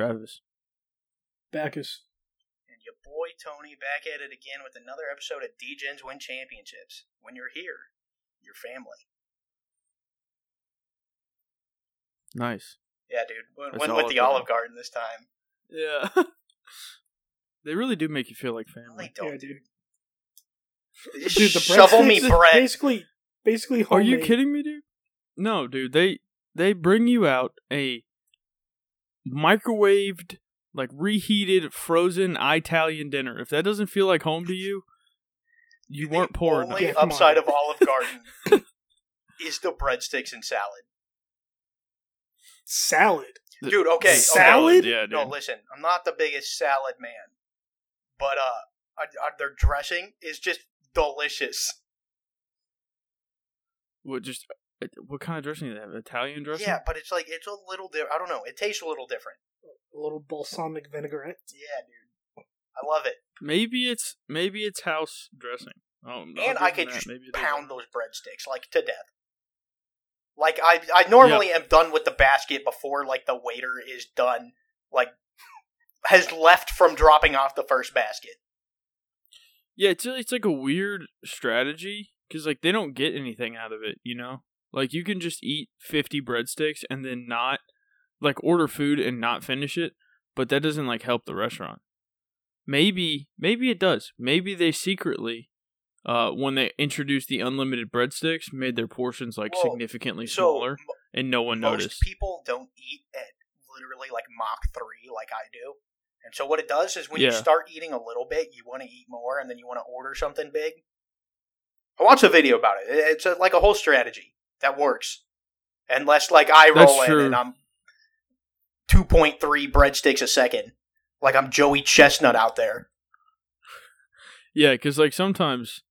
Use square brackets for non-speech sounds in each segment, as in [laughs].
Travis. Bacchus. And your boy Tony back at it again with another episode of DGens Win Championships. When you're here, your family. Nice. Yeah, dude. Went, went with the got. Olive Garden this time. Yeah. [laughs] they really do make you feel like No, family. they don't, Yeah, dude. dude. They just Dude, the shovel me bread. Basically, basically. Are you kidding me, dude? No, dude. They they bring you out a microwaved, like reheated, frozen Italian dinner. If that doesn't feel like home to you, you The weren't poor enough. only Yeah, upside of Olive Garden [laughs] is the breadsticks and salad. salad? Dude, okay, okay. Salad? Yeah, dude. No, listen, I'm not the biggest salad man, but uh, their dressing is just delicious. What just what kind of dressing do they have? Italian dressing? Yeah, but it's like it's a little different. I don't know. It tastes a little different. A little balsamic vinaigrette. Yeah, dude, I love it. Maybe it's maybe it's house dressing. Oh, and I could that, just maybe pound those breadsticks like to death. Like I, I normally am done with the basket before like the waiter is done, like [laughs] has left from dropping off the first basket. Yeah, it's it's like a weird strategy because like they don't get anything out of it, you know. Like you can just eat fifty breadsticks and then not like order food and not finish it, but that doesn't like help the restaurant. Maybe maybe it does. Maybe they secretly, uh, when they introduced the unlimited breadsticks, made their portions like Well, significantly So smaller, and no one most noticed. people don't eat at literally like Mach three like I do. And so what it does is when you start eating a little bit, you want to eat more, and then you want to order something big. I watched a video about it. It's a, like a whole strategy that works, unless like I That's roll in true. and I'm two point three breadsticks a second, like I'm Joey Chestnut out there. Yeah, because like sometimes,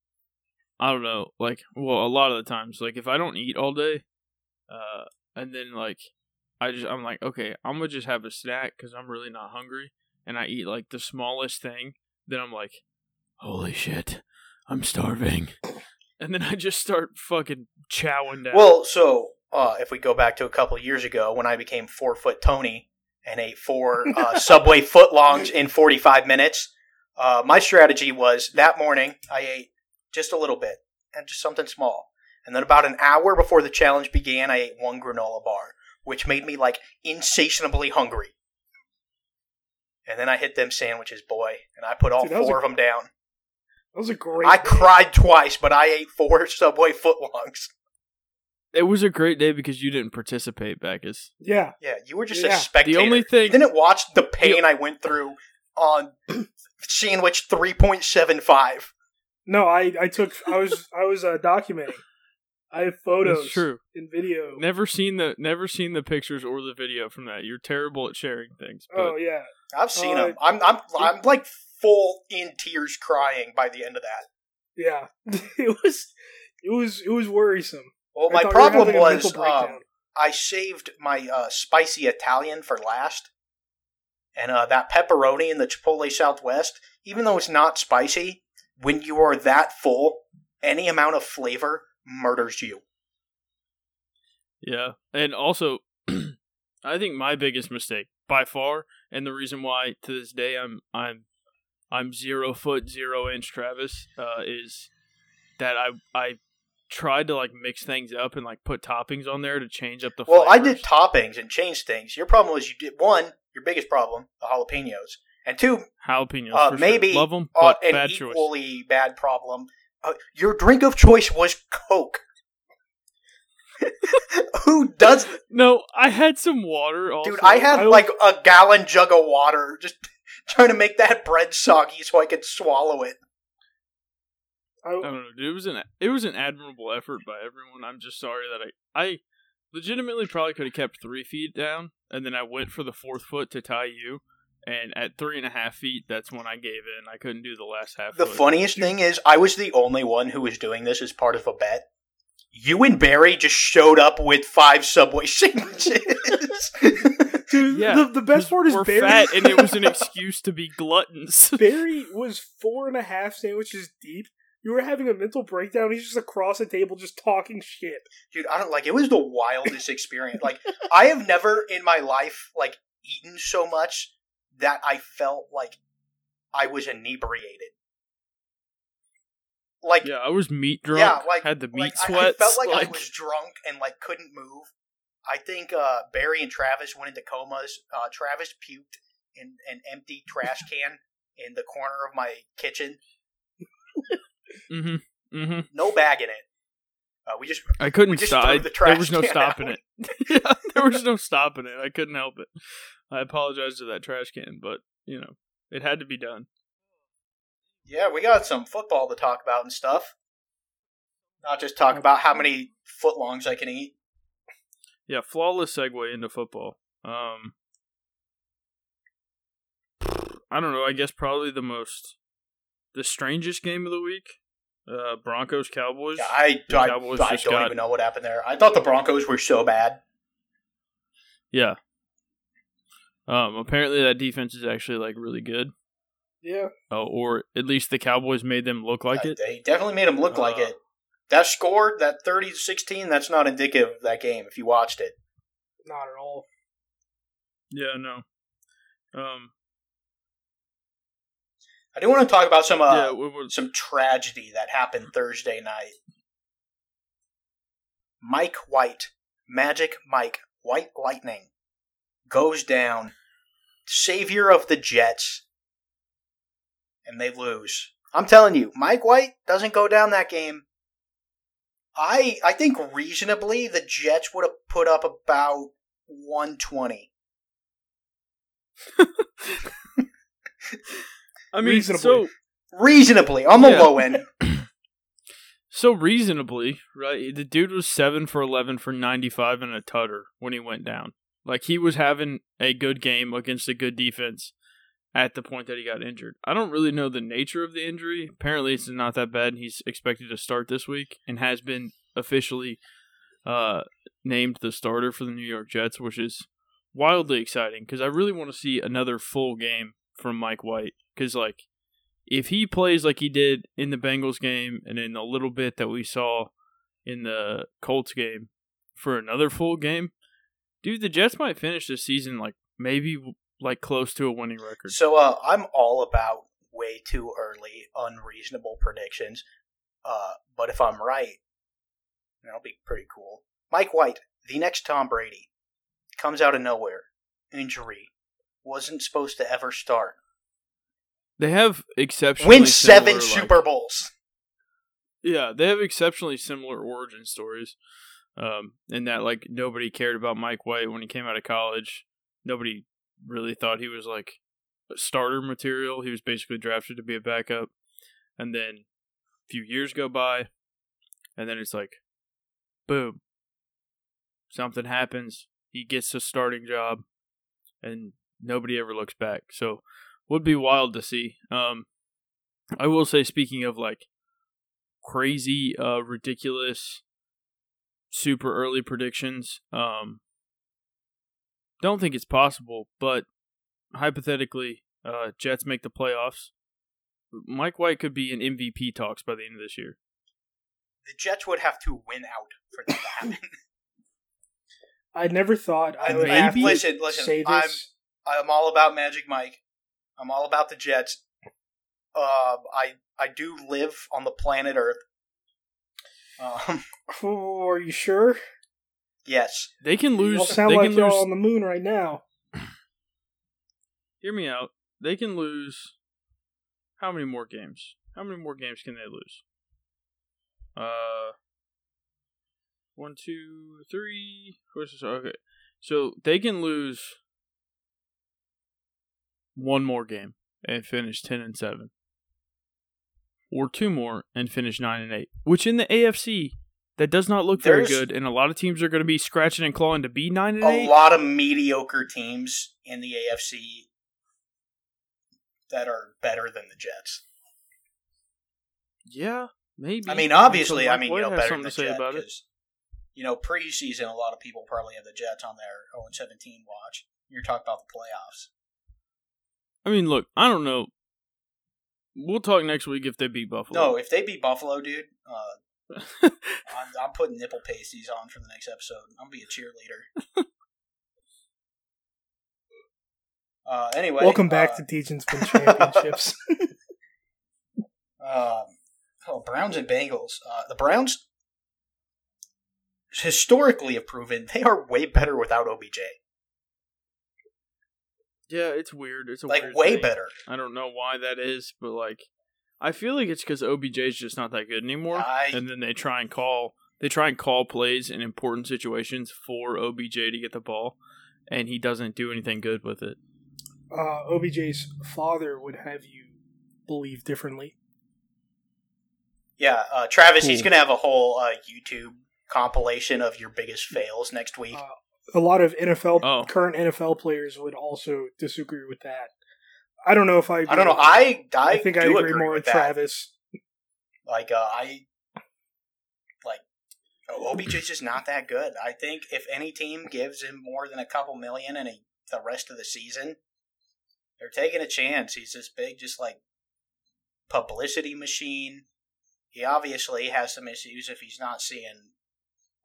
I don't know, like well, a lot of the times, like if I don't eat all day, uh, and then like I just I'm like, okay, I'm gonna just have a snack because I'm really not hungry, and I eat like the smallest thing, then I'm like, holy shit, I'm starving, and then I just start fucking chowing down. Well, so uh, if we go back to a couple of years ago when I became four foot Tony and ate four [laughs] uh, Subway footlongs in 45 minutes, uh, my strategy was that morning I ate just a little bit and just something small. And then about an hour before the challenge began, I ate one granola bar, which made me like insatiably hungry. And then I hit them sandwiches, boy, and I put all Dude, four a- of them down. That was a great. I day. cried twice, but I ate four [laughs] Subway footlongs. it was a great day because you didn't participate, Bacchus. Yeah, Yeah, you were just Yeah. a spectator. The only thing you didn't watch the pain I went through on [clears throat] sandwich three point seven five. no, I I took I was I was uh, documenting. I have photos That's true. and video. Never seen the never seen the pictures or the video from that. You're terrible at sharing things. But Oh yeah, I've seen Uh, them. I'm I'm I'm like full in tears, crying by the end of that. yeah. [laughs] it was it was it was worrisome. Well, I my thought you were problem having was um, I saved my uh, spicy Italian for last, and uh, that pepperoni in the Chipotle Southwest, even though it's not spicy, when you are that full, any amount of flavor murders you. Yeah, and also, [clears throat] I think my biggest mistake by far, and the reason why to this day I'm I'm I'm zero foot zero inch Travis uh, is that I I tried to like mix things up and like put toppings on there to change up the. Well, I did toppings and changed things. Your problem was you did one, your biggest problem, the jalapenos, and two, jalapenos. uh, for sure. maybe love them, uh, but an bad choice. equally bad problem. Uh, your drink of choice was Coke. [laughs] Who does, No, I had some water. Also. dude? I had I- like a gallon jug of water, just trying to make that bread soggy so I could swallow it. I, don't know. Dude, it was an it was an admirable effort by everyone. I'm just sorry that I I legitimately probably could have kept three feet down, and then I went for the fourth foot to tie you. And at three and a half feet, that's when I gave in. I couldn't do the last half. The funniest thing is, I was the only one who was doing this as part of a bet. You and Barry just showed up with five Subway [laughs] sandwiches. Dude, Yeah, the, the best 'cause part is we're Barry. fat, and it was an [laughs] excuse to be gluttons. [laughs] Barry was four and a half sandwiches deep. You were having a mental breakdown. He's just across the table, just talking shit. Dude, I don't like it was the wildest experience. Like I have never in my life like eaten so much that I felt like I was inebriated. Like Yeah, I was meat drunk. Yeah, like- had the meat like, sweats. I, felt like, I was drunk and like couldn't move. I think uh, Barry and Travis went into comas. Uh, Travis puked in an empty trash [laughs] can in the corner of my kitchen. mm-hmm. Mm-hmm. No bag in it. Uh, we just I couldn't just stop. threw I- the there was no stopping out. it. [laughs] there was no stopping it. I couldn't help it. I apologize to that trash can, but you know, it had to be done. yeah, we got some football to talk about and stuff. Not just talk about how many footlongs I can eat. Yeah, flawless segue into football. Um, I don't know. I guess probably the most, the strangest game of the week. Uh, Broncos Cowboys. Yeah, I, I, Cowboys I just don't got- even know what happened there. I thought the Broncos were so bad. Yeah. Um, apparently that defense is actually like really good. Yeah. Oh, or at least the Cowboys made them look like Uh, it. They definitely made them look like Uh, it. That score, that 30 to 16, that's not indicative of that game if you watched it. Not at all. Yeah, no. Um, I do want to talk about some uh, yeah, what was, some tragedy that happened Thursday night. Mike White, Magic Mike, White Lightning, goes down, savior of the Jets, and they lose. I'm telling you, Mike White doesn't go down that game. I I think reasonably the Jets would have put up about 120. [laughs] I mean, reasonably. so Reasonably on the Yeah. low end. [clears throat] so reasonably, right? The dude was seven for eleven for ninety five and a tutter when he went down. Like he was having a good game against a good defense at the point that he got injured. I don't really know the nature of the injury. Apparently, it's not that bad. He's expected to start this week and has been officially uh, named the starter for the New York Jets, which is wildly exciting because I really want to see another full game from Mike White. Because like, if he plays like he did in the Bengals game and in a little bit that we saw in the Colts game for another full game, dude, the Jets might finish this season like maybe like close to a winning record. So uh, I'm all about way too early, unreasonable predictions. Uh, but if I'm right, that'll be pretty cool. Mike White, the next Tom Brady, comes out of nowhere, injury, wasn't supposed to ever start. They have exceptionally Win seven similar, like- Super Bowls. Yeah, they have exceptionally similar origin stories. Um, in that like nobody cared about Mike White when he came out of college. Nobody really thought he was like starter material. He was basically drafted to be a backup. And then a few years go by, and then it's like, boom, something happens. He gets a starting job, and nobody ever looks back. So, would be wild to see. Um, I will say, speaking of like crazy, uh, ridiculous, super early predictions. Um, don't think it's possible, but hypothetically, uh, Jets make the playoffs. Mike White could be in MVP talks by the end of this year. The Jets would have to win out for that to happen. [laughs] I never thought I I- would I- have to listen, listen, say I'm- I'm all about Magic Mike. I'm all about the Jets. Uh, I I do live on the planet Earth. Um, [laughs] Oh, are you sure? Yes. They can You all lose. sound They like can y'all lose. on the moon right now. Hear me out. They can lose. How many more games? How many more games can they lose? Uh, one, two, three. Where's this? Okay, so they can lose one more game and finish ten and seven, or two more and finish nine and eight. Which in the AFC, that does not look very There's- good, and a lot of teams are going to be scratching and clawing to be nine and A eight. lot of mediocre teams in the AFC that are better than the Jets. Yeah, maybe. I mean, obviously, I mean, you know, better than the Jets about it. you know, preseason, a lot of people probably have the Jets on their 0 17 watch. You're talking about the playoffs. I mean, look, I don't know. We'll talk next week if they beat Buffalo. No, if they beat Buffalo, dude, uh, I'm, I'm putting nipple pasties on for the next episode. I'm gonna be a cheerleader. [laughs] Uh, anyway, Welcome back uh, to Teaching Spin Championships. [laughs] um, oh, Browns and Bengals. Uh, the Browns historically have proven they are way better without OBJ. Yeah, it's weird. It's a Like weird way thing. better. I don't know why that is, but like, I feel like it's because OBJ is just not that good anymore, I- and then they try and call they try and call plays in important situations for OBJ to get the ball, and he doesn't do anything good with it. uh, OBJ's father would have you believe differently. Yeah, uh, Travis, he's going to have a whole uh, YouTube compilation of your biggest fails next week. Uh, a lot of NFL Oh. current NFL players would also disagree with that. I don't know if I. I don't know. I I, I think I agree, agree more with with. Travis. Like uh, I like OBJ's just not that good. I think if any team gives him more than a couple million in a, the rest of the season, they're taking a chance. He's this big, just like publicity machine. He obviously has some issues if he's not seeing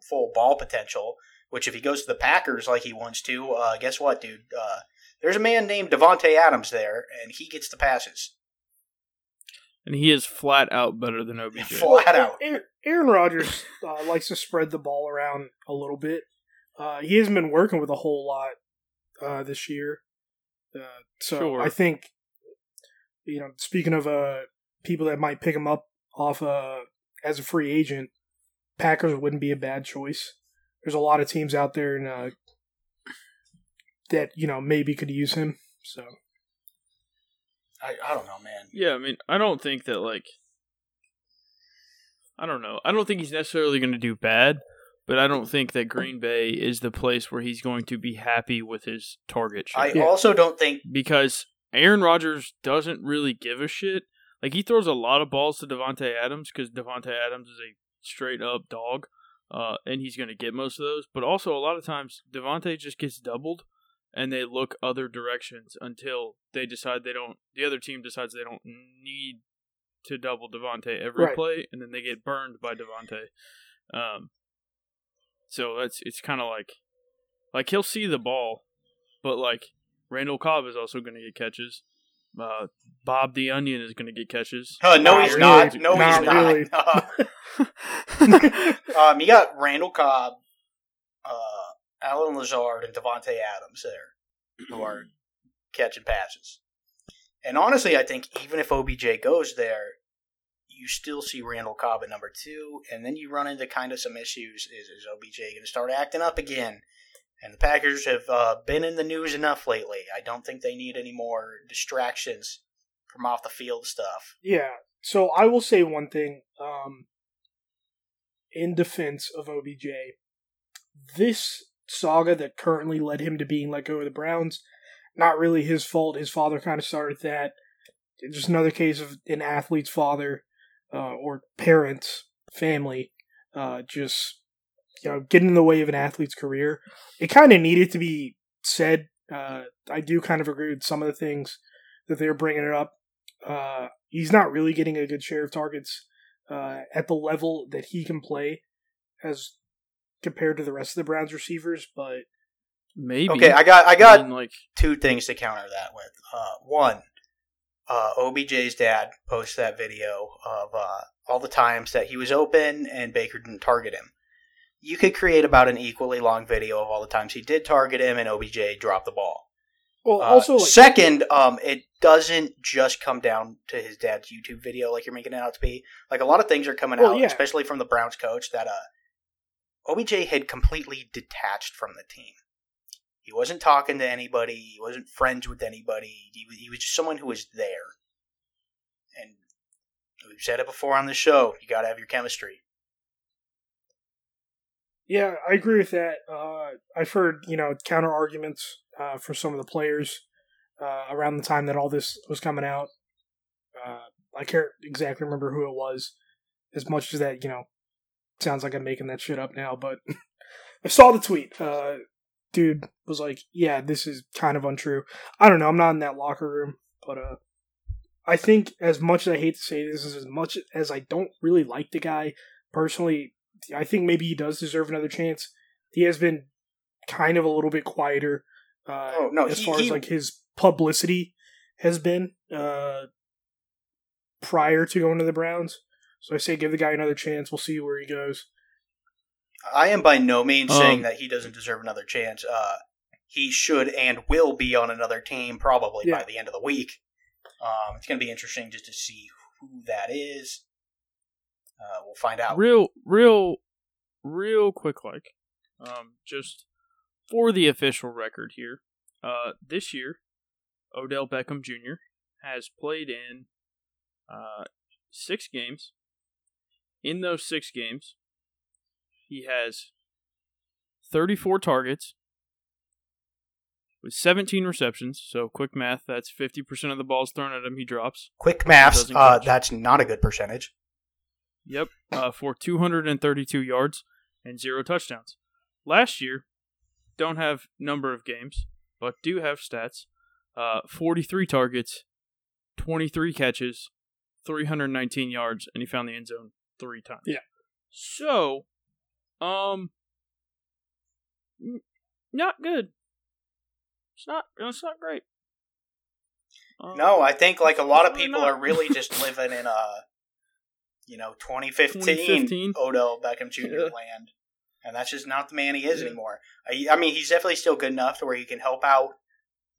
full ball potential. Which, if he goes to the Packers like he wants to, uh, guess what, dude? Uh, there's a man named Davante Adams there, and he gets the passes. And he is flat out better than OBJ. [laughs] Flat out. Aaron, Aaron Rodgers uh, likes to spread the ball around a little bit. Uh, he hasn't been working with a whole lot uh, this year, uh, so Sure. I think you know. Speaking of uh, people that might pick him up off uh, as a free agent, Packers wouldn't be a bad choice. There's a lot of teams out there and uh, that you know maybe could use him. So I, I don't know, man. Yeah, I mean, I don't think that like I don't know. I don't think he's necessarily going to do bad, but I don't think that Green Bay is the place where he's going to be happy with his target share. I Yeah. also don't think because Aaron Rodgers doesn't really give a shit. Like he throws a lot of balls to Davante Adams because Davante Adams is a straight up dog, uh, and he's going to get most of those. But also a lot of times Davante just gets doubled, and they look other directions until they decide they don't. The other team decides they don't need to double Davante every Right. play, and then they get burned by Davante. Um, so that's it's kind of like, like he'll see the ball, but like Randall Cobb is also going to get catches. Uh, Bob the Onion is going to get catches. Uh, no, Not he's really. not. No, Not he's not. really. [laughs] [laughs] um, you got Randall Cobb, uh, Allen Lazard, and Davante Adams there, who are [clears throat] catching passes. And honestly, I think even if OBJ goes there, you still see Randall Cobb at number two, and then you run into kind of some issues. Is, is OBJ going to start acting up again? And the Packers have uh, been in the news enough lately. I don't think they need any more distractions from off the field stuff. Yeah. So I will say one thing um, in defense of OBJ. This saga that currently led him to being let go of the Browns, not really his fault. His father kind of started that. Just another case of an athlete's father uh, or parents, family, uh, just you know getting in the way of an athlete's career. It kind of needed to be said. Uh, I do kind of agree with some of the things that they're bringing it up. Uh, he's not really getting a good share of targets uh, at the level that he can play as compared to the rest of the Browns receivers. But Maybe. Okay, I got I got mean, like two things to counter that with. Uh, one, uh, OBJ's dad posts that video of uh, all the times that he was open and Baker didn't target him. You could create about an equally long video of all the times he did target him and OBJ dropped the ball. well, Uh, also like second, um, it doesn't just come down to his dad's YouTube video like you're making it out to be. Like a lot of things are coming Well, out, yeah. especially from the Browns coach, that uh, OBJ had completely detached from the team. He wasn't talking to anybody. He wasn't friends with anybody. He, was- he was just someone who was there. And we've said it before on the show. You got to have your chemistry. Yeah, I agree with that. Uh, I've heard you know counter arguments uh, for some of the players uh, around the time that all this was coming out. Uh, I can't exactly remember who it was, as much as that you know sounds like I'm making that shit up now. But [laughs] I saw the tweet. Uh, dude was like, "Yeah, this is kind of untrue." I don't know. I'm not in that locker room, but uh, I think as much as I hate to say this, as much as I don't really like the guy personally, I think maybe he does deserve another chance. He has been kind of a little bit quieter Uh, Oh, no, as he- far he- as like his publicity has been uh, prior to going to the Browns. So I say give the guy another chance. We'll see where he goes. I am by no means Um, saying that he doesn't deserve another chance. Uh, he should and will be on another team probably by the end of the week. Um, it's going to be interesting just to see who that is. Uh, we'll find out. real real real quick like um just for the official record here uh this year odell beckham jr has played in uh six games in those six games he has 34 targets with 17 receptions so quick math that's 50% of the balls thrown at him he drops Quick math, Uh, that's not a good percentage. Yep, uh, for 232 yards and zero touchdowns. Last year, don't have number of games, but do have stats. Uh, 43 targets, 23 catches, 319 yards, and he found the end zone three times. Yeah. So, um, n- not good. It's not. It's not great. Um, No, I think like a lot of people not. are really just [laughs] living in a, you know, 2015, 2015. Odell Beckham Jr. Yeah. land, and that's just not the man he is Yeah. anymore. I, I mean, he's definitely still good enough to where he can help out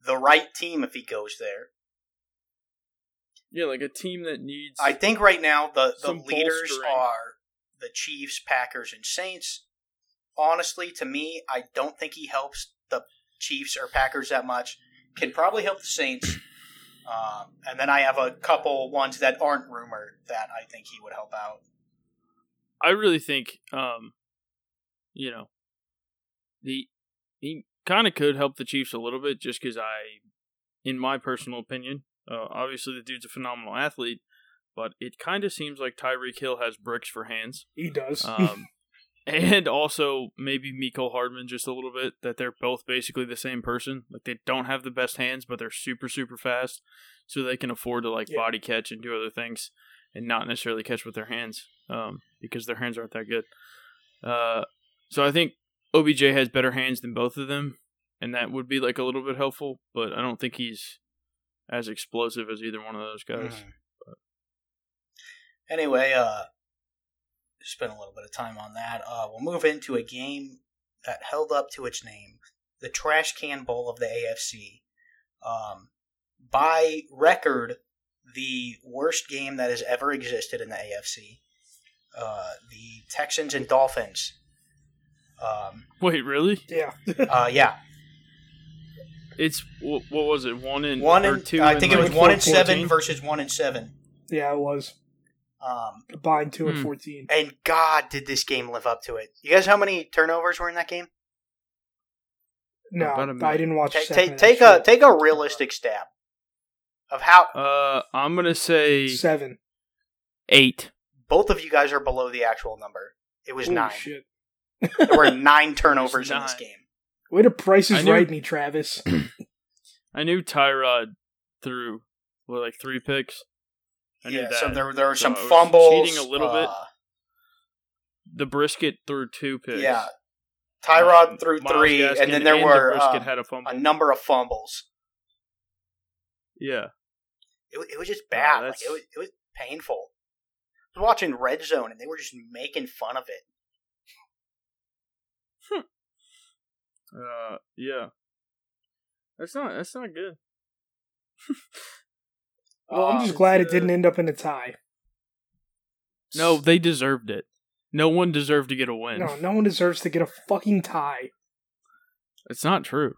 the right team if he goes there. Yeah, like a team that needs. I think right now the the leaders bolstering. are the Chiefs, Packers, and Saints. Honestly, to me, I don't think he helps the Chiefs or Packers that much. Can probably help the Saints. Um, and then I have a couple ones that aren't rumored that I think he would help out. I really think, um, you know, the he kind of could help the Chiefs a little bit, just because I, in my personal opinion, uh, obviously the dude's a phenomenal athlete, but it kind of seems like Tyreek Hill has bricks for hands, He does. um, [laughs] and also maybe Mecole Hardman just a little bit. That they're both basically the same person. Like they don't have the best hands, but they're super super fast, so they can afford to like Yeah. body catch and do other things, and not necessarily catch with their hands, um, because their hands aren't that good. Uh, so I think OBJ has better hands than both of them, and that would be like a little bit helpful. But I don't think he's as explosive as either one of those guys. Mhm. Anyway, uh, spend a little bit of time on that. Uh, we'll move into a game that held up to its name, the Trash Can Bowl of the AFC. Um, by record, the worst game that has ever existed in the AFC. Uh, the Texans and Dolphins. Um, Wait, really? yeah. uh, yeah, It's what was it? One and one or and two. I think it like was one and 14? seven versus one and seven. yeah, it was. Um, Combined 2 and Hmm. 14. and God, did this game live up to it? You guys, how many turnovers were in that game? No, About a I minute. didn't watch. a Take second take of take a take a realistic stab of how Uh, I'm gonna say seven. eight. both of you guys are below the actual number. It was Holy nine. shit! There were nine [laughs] turnovers in this game. Way to price I is knew- right, me, Travis. [clears throat] I knew Tyrod threw what like three picks. I knew Yeah, that. so there there were So some I fumbles. cheating a little bit. uh, the brisket threw two picks. Yeah, Tyrod Um, threw Myles three, Gaskin and then there and were the brisket um, had a fumble. a number of fumbles. yeah, It, it was just bad. like it was it was painful. I was watching Red Zone, and they were just making fun of it. Uh, yeah. That's not. That's not good. [laughs] well, I'm Uh, just glad it didn't end up in a tie. No, they deserved it. No one deserved to get a win. No, no one deserves to get a fucking tie. It's not true.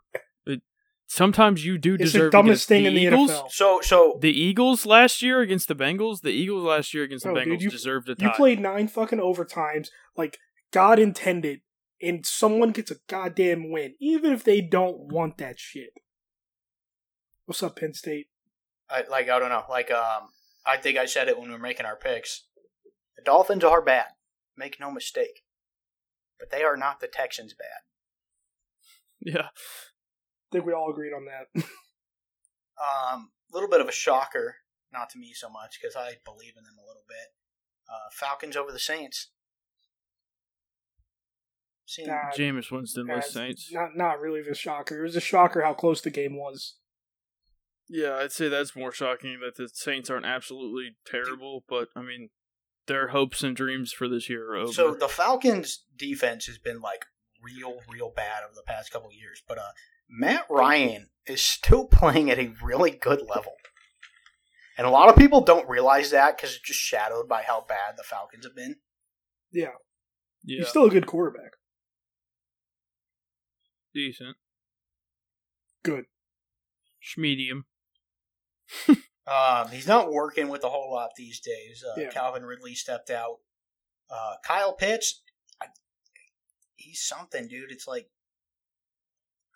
It, sometimes you do It's deserve the dumbest to get, thing in the Eagles, NFL. So so The Eagles last year against the Bengals, the Eagles last year against the Oh, Bengals dude, you- deserved a tie. You played nine fucking overtimes like God intended, and someone gets a goddamn win, even if they don't want that shit. What's up, Penn State? I, like I don't know. Like um, I think I said it when we were making our picks. The Dolphins are bad. Make no mistake, but they are not the Texans bad. yeah. I think we all agreed on that. [laughs] Um, a little bit of a shocker, not to me so much because I believe in them a little bit. Uh, Falcons over the Saints. Seeing, That- Jameis Winston That's was Saints. Not not really the shocker. It was a shocker how close the game was. Yeah, I'd say that's more shocking that the Saints aren't absolutely terrible, but I mean, their hopes and dreams for this year are over. So the Falcons' defense has been like real, real bad over the past couple of years, but uh, Matt Ryan is still [laughs] playing at a really good level, and a lot of people don't realize that because it's just shadowed by how bad the Falcons have been. Yeah, yeah, he's still a good quarterback. Decent. Good. Schmedium. [laughs] Um, he's not working with a whole lot these days. Uh, Yeah. Calvin Ridley stepped out. Uh, Kyle Pitts, I, he's something, dude. It's like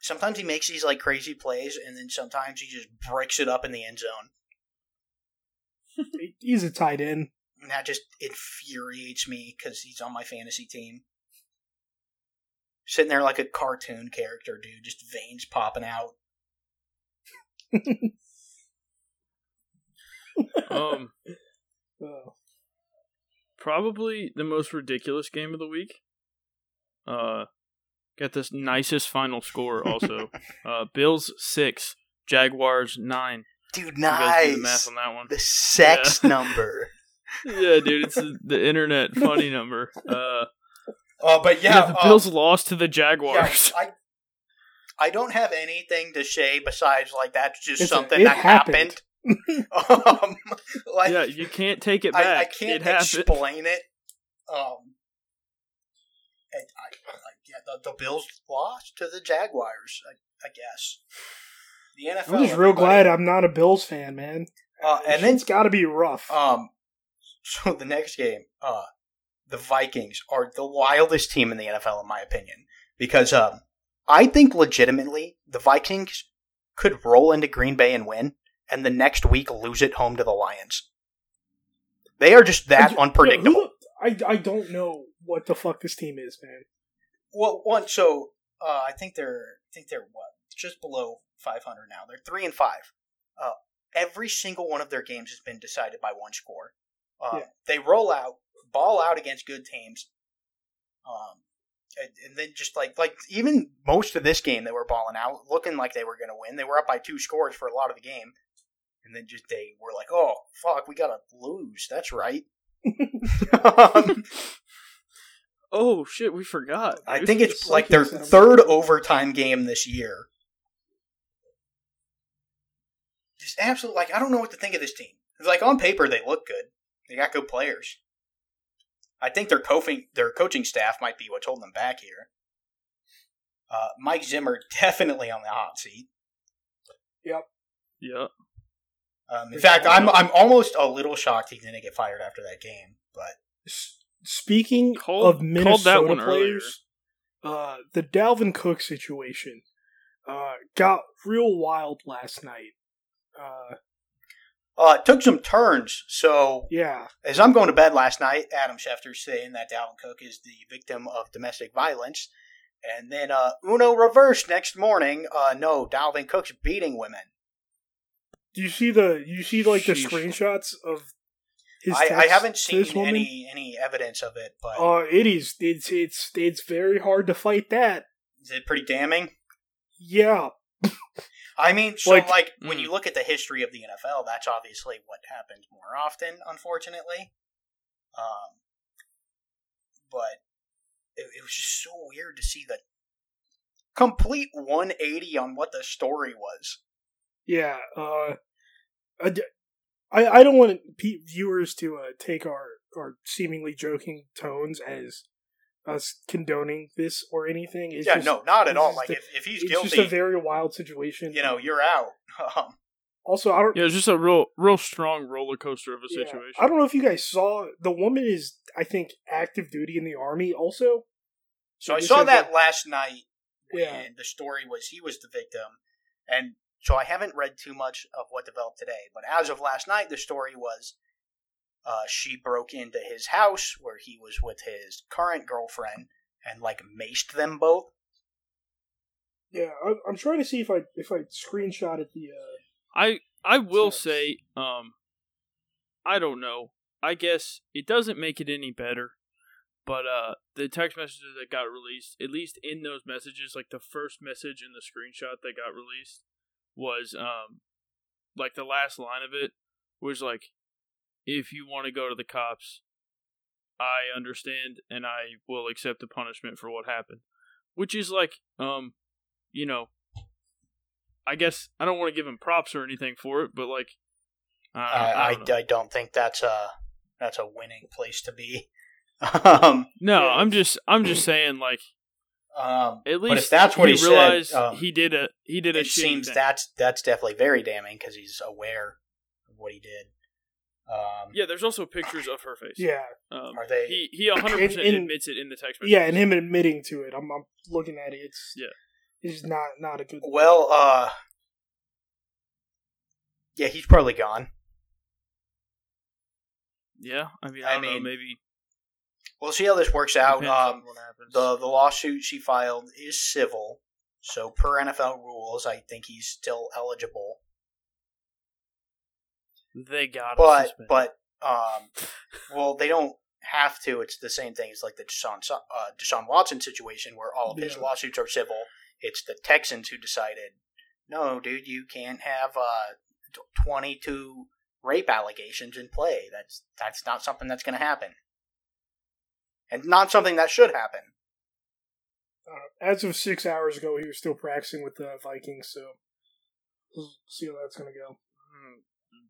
sometimes he makes these like crazy plays, and then sometimes he just breaks it up in the end zone. He's a tight end. And that just infuriates me because he's on my fantasy team. Sitting there like a cartoon character, dude, just veins popping out. [laughs] Um, [laughs] Oh. probably the most ridiculous game of the week. Uh, got this nicest final score also. [laughs] uh, Bills six, Jaguars nine. Dude, You guys do the math on that one. The sex Yeah. number. yeah, dude, it's the, the internet funny number. Uh, Oh, but yeah, yeah, the uh, Bills lost to the Jaguars. yeah. I, I don't have anything to say besides like that's just It's something it that happened. happened. [laughs] [laughs] um, like Yeah, you can't take it back. I, I can't it happened. explain it. Um, and I, I, yeah, the, the Bills lost to the Jaguars. I, I guess the NFL. I'm just real glad I'm not a Bills fan, man. Uh, and then it's got to be rough. Um, [laughs] so the next game, uh, the Vikings are the wildest team in the NFL, in my opinion, because um, I think legitimately the Vikings could roll into Green Bay and win, and the next week lose it home to the Lions. They are just that I- yeah, unpredictable. who- I I don't know what the fuck this team is, man. Well, one so uh, I think they're I think they're what just below 500 now. They're three and five. Uh, every single one of their games has been decided by one score. Uh, Yeah. They roll out, ball out against good teams, um, and, and then just like like even most of this game they were balling out, looking like they were going to win. They were up by two scores for a lot of the game, and then just they were like, "Oh fuck, we gotta lose." That's right. [laughs] um, Oh shit, we forgot. I think it's It's like their third overtime game this year. Just absolutely, like I don't know what to think of this team. It's like on paper they look good. They got good players. I think their coaching their coaching staff might be what's holding them back here. Uh, Mike Zimmer [laughs] definitely on the hot seat. yeah. Um, in fact, I'm I'm almost a little shocked he didn't get fired after that game. But Speaking Called- of Minnesota that one players, uh, the Dalvin Cook situation uh, got real wild last night. Uh, uh, it took some turns. So yeah, As I'm going to bed last night, Adam Schefter's saying that Dalvin Cook is the victim of domestic violence. And then uh, Uno reverse next morning. Uh, no, Dalvin Cook's beating women. do you see the you see like the Sheesh. screenshots of his? I, I haven't seen any any evidence of it, but Uh, it is. It's it's it's very hard to fight that. is it pretty damning? Yeah, [laughs] I mean, so like, Like- when Mm. you look at the history of the NFL, that's obviously what happens more often, unfortunately. Um, but it, it was just so weird to see the complete 180 on what the story was. yeah. Uh, I I, I don't want viewers to uh, take our our seemingly joking tones as us condoning this or anything. It's yeah, just, no, not at all. Like a- if, if he's guilty, it's just a very wild situation. you know, you're out. [laughs] Um, Also, I don't. Yeah, it's just a real, real strong roller coaster of a yeah, situation. I don't know if you guys saw the woman is I think active duty in the army. Also, so I saw that a- last night when Yeah. the story was he was the victim, and so I haven't read too much of what developed today. But as of last night, the story was uh, she broke into his house where he was with his current girlfriend and like maced them both. yeah, I, I'm trying to see if I if I screenshotted the. Uh, I I will Sucks. say, um, I don't know. I guess it doesn't make it any better, But uh, the text messages that got released, at least in those messages, like the first message in the screenshot that got released was um, like the last line of it was like, "If you want to go to the cops, I understand and I will accept the punishment for what happened," which is like, um, you know, I guess I don't want to give him props or anything for it, but like, I, I, I, I, don't know. I don't think that's a that's a winning place to be. [laughs] um, no, Yeah. I'm just I'm just saying like um, at least but if that's what he, realized said, um, he did a he did a it seems thing. that's that's definitely very damning because he's aware of what he did. Um, yeah. There's also pictures of her face. Yeah, um, Are they? he he 100 percent In- in- admits it in the text message. yeah, and him admitting to it, I'm, I'm looking at it. It's Yeah. it's not not a good. well, uh, yeah, he's probably gone. yeah. I mean, I, I don't know. mean, Maybe We'll see how this works out. Um, the the lawsuit she filed is civil, so per NFL rules, I think he's still eligible. They got But but um, well, they don't have to. It's the same thing as like the Deshaun uh, Deshaun Watson situation, where all of his Yeah. lawsuits are civil. It's the Texans who decided, no, dude, you can't have uh, twenty two rape allegations in play. That's that's not something that's going to happen, and not something that should happen. Uh, as of six hours ago, he was still practicing with the Vikings, so we'll see how that's gonna go.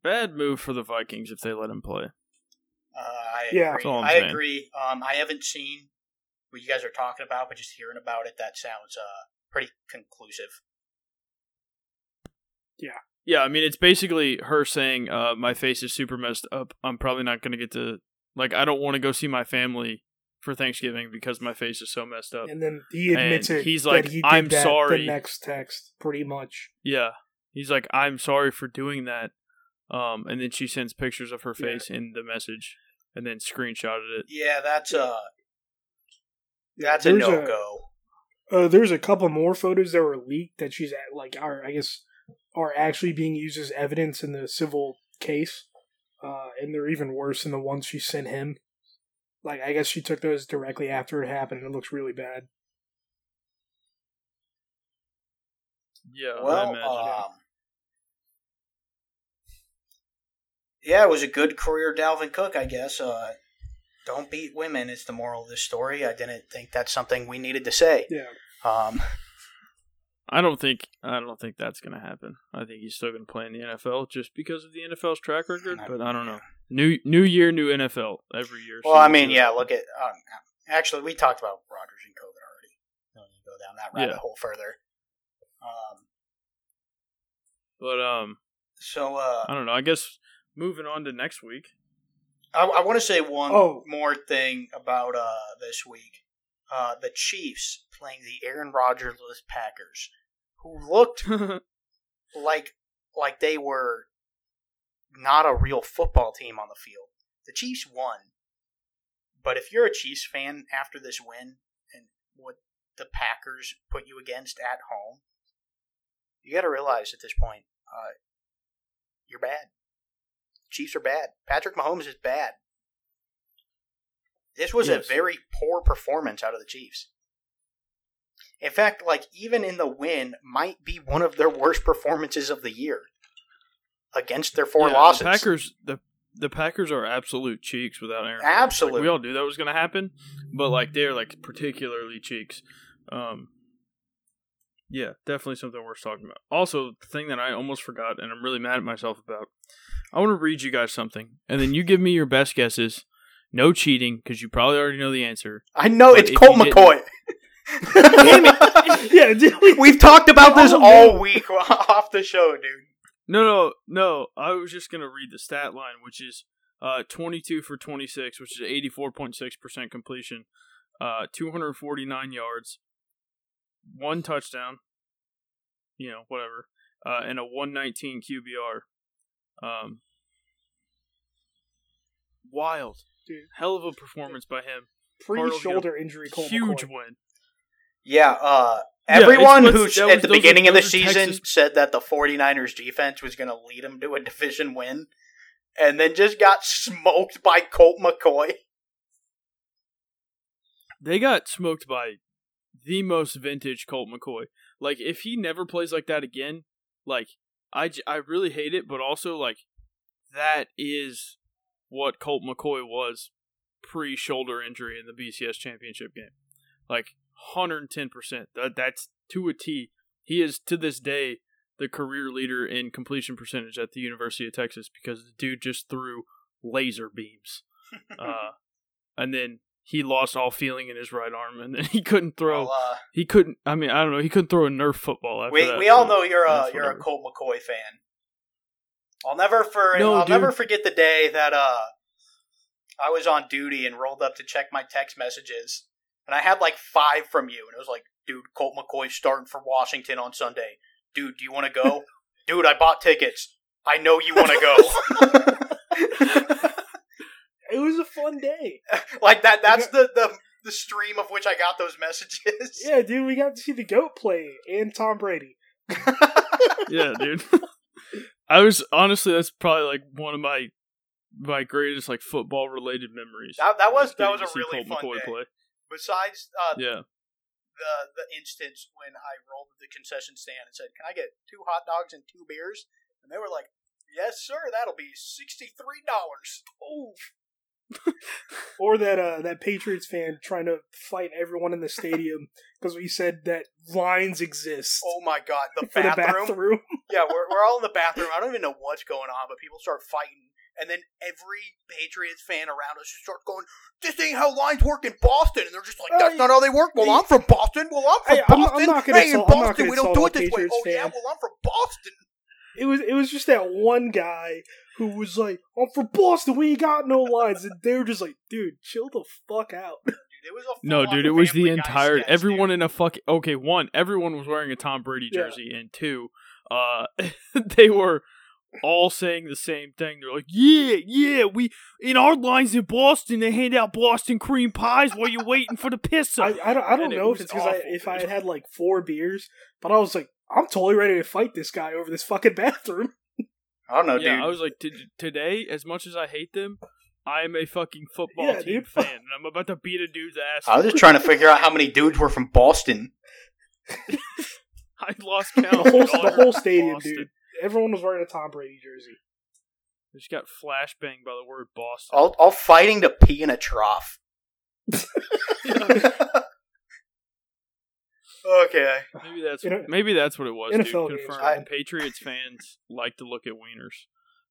Bad move for the Vikings if they let him play. Uh, I Yeah. agree. That's all I'm I saying. agree. Um, I haven't seen what you guys are talking about, but just hearing about it, that sounds uh pretty conclusive. Yeah, Yeah, I mean, it's basically her saying, uh, "My face is super messed up. I'm probably not going to get to like. I don't want to go see my family for Thanksgiving because my face is so messed up." And then he admits And it. he's that like, he did "I'm that sorry." The next text, pretty much. Yeah, he's like, "I'm sorry for doing that." Um, and then she sends pictures of her Yeah. face in the message, and then screenshotted it. Yeah, that's uh Yeah, that's a there's no go. Uh, there's a couple more photos that were leaked that she's at, like, are I guess are actually being used as evidence in the civil case, uh, and they're even worse than the ones she sent him. Like, I guess she took those directly after it happened, and it looks really bad. Yeah, I Well, imagine. um, yeah, it was a good career, Dalvin Cook. I guess. Uh, don't beat women is the moral of this story. I didn't think that's something we needed to say. Yeah, Um, I don't think I don't think that's going to happen. I think he's still going to play in the NFL just because of the NFL's track record. But I don't know. New New Year, new NFL every year. well, so I mean, yeah. what Look at um, actually, we talked about Rodgers and COVID already. Don't need to go down that rabbit Yeah. hole further. Um, But um, so uh, I don't know. I guess moving on to next week. I, I want to say one Oh. more thing about uh, this week. Uh, the Chiefs playing the Aaron Rodgers-less Packers, who looked [laughs] like like they were not a real football team on the field. The Chiefs won, but if you're a Chiefs fan after this win and what the Packers put you against at home, you got to realize at this point, uh, you're bad. Chiefs are bad. Patrick Mahomes is bad. This was Yes. a very poor performance out of the Chiefs. In fact, like even in the win, might be one of their worst performances of the year against their four Yeah, losses. The Packers the the Packers are absolute cheeks without Aaron. Absolutely, Like, we all knew that was going to happen, but like they're like particularly cheeks. Um, yeah, definitely something worth talking about. Also, the thing that I almost forgot, and I'm really mad at myself about. I want to read you guys something, and then you give me your best guesses. No cheating, because you probably already know the answer. I know But it's if Colt McCoy. [laughs] yeah. did we- We've talked about this Oh, all man. week [laughs] off the show, dude. No, no, no. I was just gonna read the stat line, which is uh, 22 for 26, which is 84.6 percent completion, uh, 249 yards, one touchdown. You know, whatever, uh, and a 119 QBR. Um, wild, Dude. hell of a performance by him. Pre-shoulder injury, Colt Huge McCoy. win. Yeah, uh, everyone it's- who let's- at the those are- beginning of the season Texas- said that the 49ers defense was going to lead them to a division win and then just got smoked by Colt McCoy. they got smoked by the most vintage Colt McCoy. Like if he never plays like that again, like I, j- I really hate it, but also like that is what Colt McCoy was pre shoulder injury in the BCS championship game. Like 110%. That that's to a T. He is to this day the career leader in completion percentage at the University of Texas because the dude just threw laser beams. [laughs] Uh, and then he lost all feeling in his right arm, and then [laughs] he couldn't throw. Well, uh, he couldn't. I mean, I don't know. He couldn't throw a Nerf football. After we that, we all know you're a you're a. Colt McCoy fan. I'll never for No, I'll never forget the day that uh I was on duty and rolled up to check my text messages, and I had like five from you, and it was like, "Dude, Colt McCoy starting for Washington on Sunday. Dude, do you want to go? [laughs] Dude, I bought tickets. I know you want to go." [laughs] It was a fun day. [laughs] like that. That's the the the stream of which I got those messages. Yeah, dude, we got to see the goat play and Tom Brady. [laughs] yeah, dude. I was honestly that's probably like one of my my greatest like football related memories. That- that was- that was a see really Colt fun McCoy day. play. Besides uh, Yeah, the the instance when I rolled to the concession stand and said, "Can I get two hot dogs and two beers?" and they were like, "Yes, sir. That'll be sixty three dollars." Oh, [laughs] Or that uh that Patriots fan trying to fight everyone in the stadium [laughs] because we said that lines exist oh my god, the [laughs] bathroom. the bathroom. Yeah, we're we're all in the bathroom. I don't even know what's going on, but people start fighting, and then every Patriots fan around us just starts going, "This ain't how lines work in Boston," and they're just like, "That's Hey, not how they work." Well, hey, I'm from Boston. Well, I'm from hey, I'm- I'm Boston. not hey, in Boston, we don't do it this way. Patriots Oh yeah, well, I'm from Boston. It was it was just that one guy who was like, "I'm from Boston. We ain't got no lines," and they were just like, "Dude, chill the fuck out." [laughs] Dude, it was a no, dude, it was the entire sketch, everyone dude. in a fuck. Okay, one, everyone was wearing a Tom Brady Yeah. jersey, and two, uh, [laughs] they were all saying the same thing. They're like, "Yeah, yeah, we in our lines in Boston, they hand out Boston cream pies while you're waiting for the pizza." I, I don't, I don't And it know if it's because I, if I had had like four beers, but I was like, I'm totally ready to fight this guy over this fucking bathroom. [laughs] I don't know, yeah, dude. I was like, "T- today, as much as I hate them, I am a fucking football Yeah, team dude. fan, and I'm about to beat a dude's ass. I was just trying to figure out how many dudes were from Boston. [laughs] I lost count. The whole, the whole stadium, Boston. dude. Everyone was wearing a Tom Brady jersey. I just got flashbanged by the word Boston. All, all fighting to pee in a trough. [laughs] okay. Maybe that's [laughs] You know, maybe that's what it was. Dude. NFL games, Confirmed. I- Patriots fans like to look at wieners.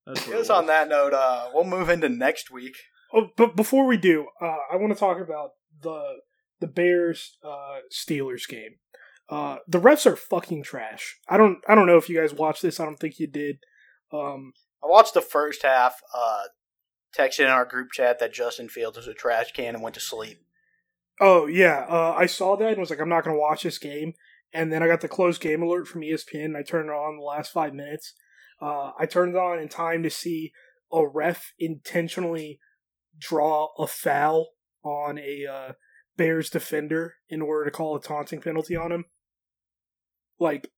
That's what Guess on that note, uh, we'll move into next week. Oh, but before we do, uh, I want to talk about the the Bears uh, Steelers game. Uh, the refs are fucking trash. I don't I don't know if you guys watched this. I don't think you did. Um, I watched the first half. Uh, texted in our group chat that Justin Fields was a trash can and went to sleep. Oh yeah, uh, I saw that and was like, I'm not to watch this game. And then I got the closed game alert from ESPN. And I turned it on the last five minutes. Uh, I turned it on in time to see a ref intentionally draw a foul on a uh, Bears defender in order to call a taunting penalty on him. Like,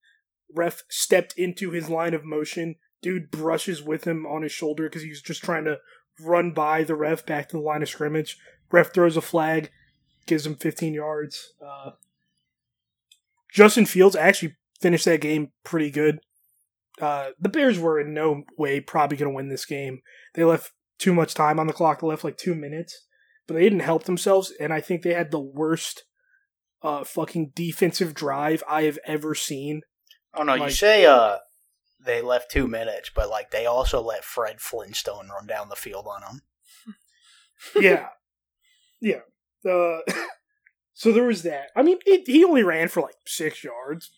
ref stepped into his line of motion. Dude brushes with him on his shoulder because he's just trying to run by the ref back to the line of scrimmage. Ref throws a flag, gives him 15 yards. Uh, Justin Fields actually finished that game pretty good. Uh, the Bears were in no way probably going to win this game. They left too much time on the clock. They left like two minutes, but they didn't help themselves. And I think they had the worst uh, fucking defensive drive I have ever seen. Oh no, you say uh, they left two minutes, but like they also let Fred Flintstone run down the field on them. [laughs] yeah, yeah. Uh, [laughs] so there was that. I mean, it, he only ran for like six yards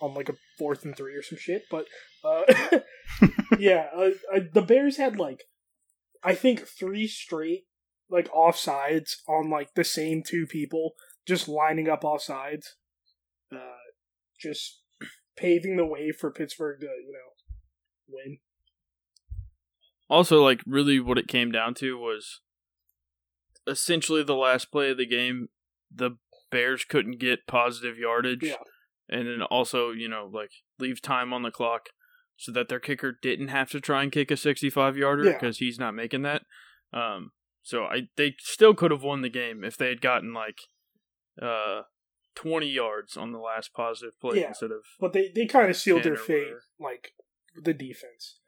on like a fourth and three or some shit. But uh, [laughs] yeah, uh, uh, the Bears had like I think three straight like offsides on like the same two people just lining up offsides, uh, just paving the way for Pittsburgh to you know win. Also, like, really, what it came down to was essentially the last play of the game. The Bears couldn't get positive yardage, Yeah. and then also, you know, like leave time on the clock so that their kicker didn't have to try and kick a sixty-five yarder Yeah. because he's not making that. Um, so I they still could have won the game if they had gotten like uh, 20 yards on the last positive play Yeah. instead of. but they, they kind of sealed their fate, whatever. like the defense.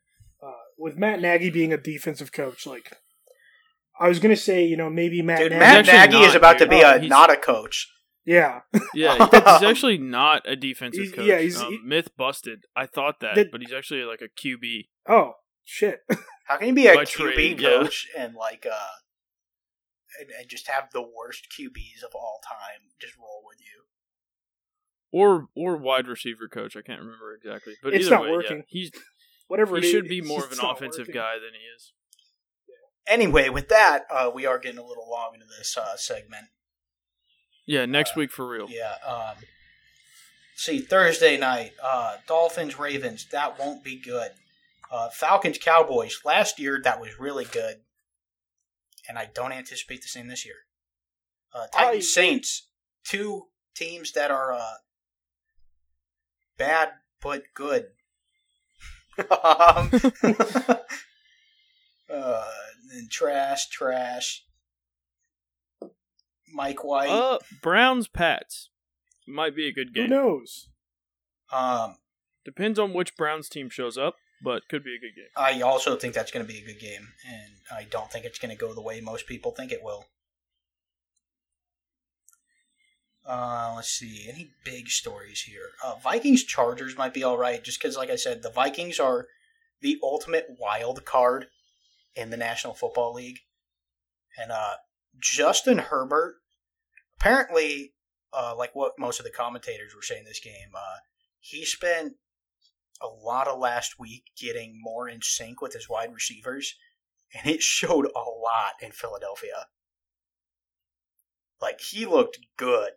Uh, with Matt Nagy being a defensive coach, like I was gonna say, you know, maybe Matt Dude, Nagy. Matt actually Nagy is not, about to be Oh, a not a coach. yeah, Yeah, [laughs] he's actually not a defensive He's- coach. yeah, he's- um, he- myth busted. I thought that, Did- but he's actually like a QB. oh shit, [laughs] How can you be a By QB trade, yeah. coach and like uh and, and just have the worst QBs of all time just roll with you? Or or wide receiver coach. I can't remember exactly, but It's either not way, yeah, working. he's whatever. he it should is, be more of an offensive working. guy than he is. Anyway, with that, uh, we are getting a little long into this uh, segment. Yeah, next Uh, week for real. Yeah. Um, see, Thursday night, uh, Dolphins Ravens. That won't be good. Uh, Falcons Cowboys. Last year, that was really good, and I don't anticipate the same this year. Uh, Titans I- Saints. Two teams that are uh, bad but good. [laughs] um, [laughs] uh, and trash, trash. Mike White. Uh, Browns Pats might be a good game. Who knows? Um, Depends on which Browns team shows up, but could be a good game. I also think that's going to be a good game, and I don't think it's going to go the way most people think it will. Uh, let's see. Any big stories here? Uh, Vikings Chargers might be all right, just because, like I said, the Vikings are the ultimate wild card in the National Football League, and uh, Justin Herbert apparently, uh, like what most of the commentators were saying this game, uh, he spent a lot of last week getting more in sync with his wide receivers, and it showed a lot in Philadelphia. Like he looked good.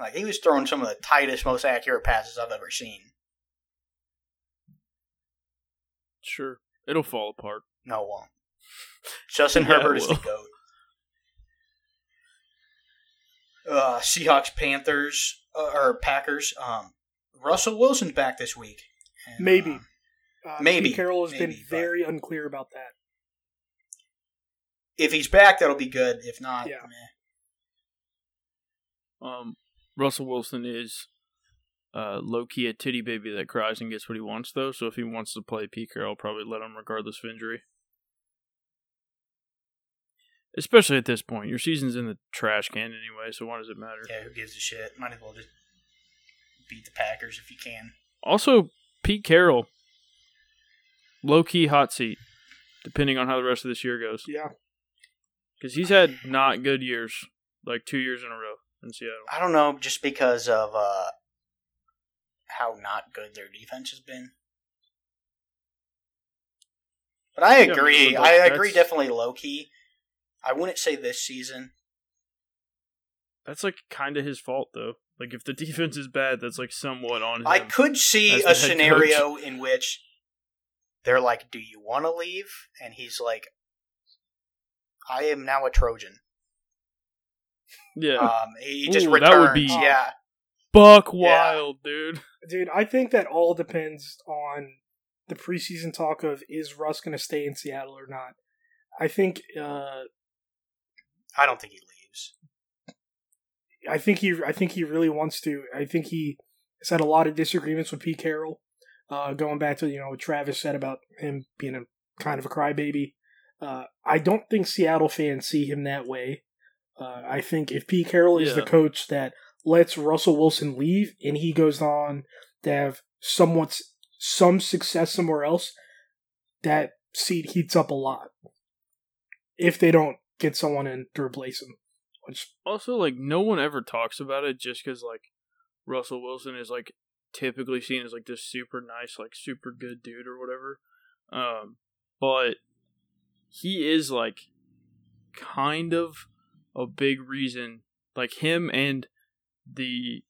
Like he was throwing some of the tightest, most accurate passes I've ever seen. Sure, it'll fall apart. No, it won't. Justin [laughs] Yeah, Herbert is the goat. Uh, Seahawks, Panthers, uh, or Packers. Um, Russell Wilson's back this week. And, Maybe. uh, Uh, Maybe, Pete Carroll has maybe, been but- very unclear about that. if he's back, that'll be good. If not, Yeah. meh. Um, Russell Wilson is uh, low key a titty baby that cries and gets what he wants, though. So if he wants to play Pete Carroll, I'll probably let him regardless of injury. Especially at this point, your season's in the trash can anyway. So why does it matter? Yeah, who gives a shit? Might as well just beat the Packers if you can. Also, Pete Carroll, low key hot seat, depending on how the rest of this year goes, Yeah. because he's had not good years, like two years in a row in Seattle. I don't know, just because of uh, how not good their defense has been. But I agree. but I agree. Definitely low key. I wouldn't say this season. That's like kind of his fault, though. Like if the [laughs] defense is bad, that's like somewhat on him. I could see a scenario in which they're like, "Do you want to leave?" And he's like, "I am now a Trojan." yeah, Um, he just Ooh, returns. that would be- yeah. buck yeah. wild, dude. Dude, I think that all depends on the preseason talk of is Russ going to stay in Seattle or not. I think uh, I don't think he leaves. I think he I think he really wants to. I think he has had a lot of disagreements with Pete Carroll. Uh, going back to you know what Travis said about him being a kind of a crybaby. Uh, I don't think Seattle fans see him that way. Uh, I think if Pete Carroll is the coach that lets Russell Wilson leave and he goes on to have somewhat some success somewhere else, that seat heats up a lot. If they don't get someone in to replace him, which Also, like no one ever talks about it, just because like Russell Wilson is like typically seen as like this super nice, like super good dude or whatever. Um, but he is like kind of a big reason, like him and the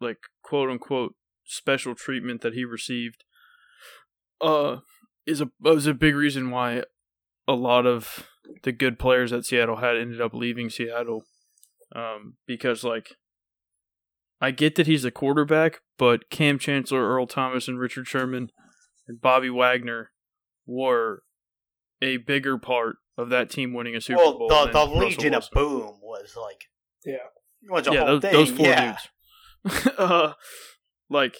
like quote unquote special treatment that he received. Uh, is a was a big reason why a lot of the good players that Seattle had ended up leaving Seattle. Um, because like I get that he's a quarterback, but Kam Chancellor, Earl Thomas, and Richard Sherman and Bobby Wagner were a bigger part of that team winning a Super well, Bowl. the than the Russell Legion of Wilson. Boom was like Yeah. A Yeah, those, those four yeah. dudes. [laughs] uh, like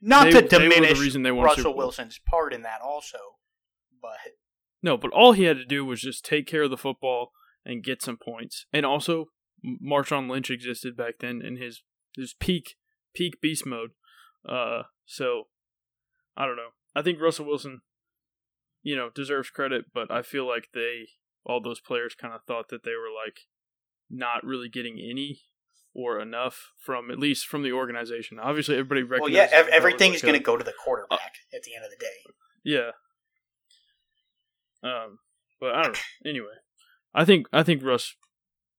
Not They- to the diminish reason they won Russell Wilson's part in that, also, but no, but all he had to do was just take care of the football and get some points, and also Marshawn Lynch existed back then in his his peak peak beast mode. Uh, so I don't know. I think Russell Wilson, you know, deserves credit, but I feel like they all those players kind of thought that they were like not really getting any or enough from at least from the organization. Obviously, everybody recognizes. well, yeah, that ev- that was going to go to the quarterback at the end of the day. Yeah. Um, but I don't know. Anyway, I think I think Russ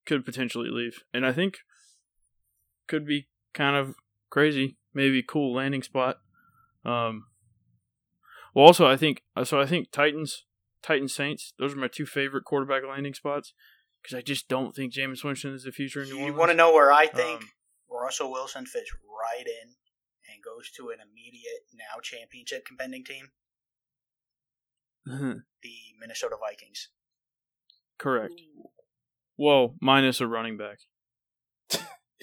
could potentially leave, and I think could be kind of crazy, maybe cool landing spot. Um. Well, also I think so. I think Titans, Titans, Saints. Those are my two favorite quarterback landing spots because I just don't think Jameis Winston is the future in New Orleans. You want to know where I think Um, Russell Wilson fits right in and goes to an immediate now championship contending team? The Minnesota Vikings. correct. Whoa, minus a running back. [laughs]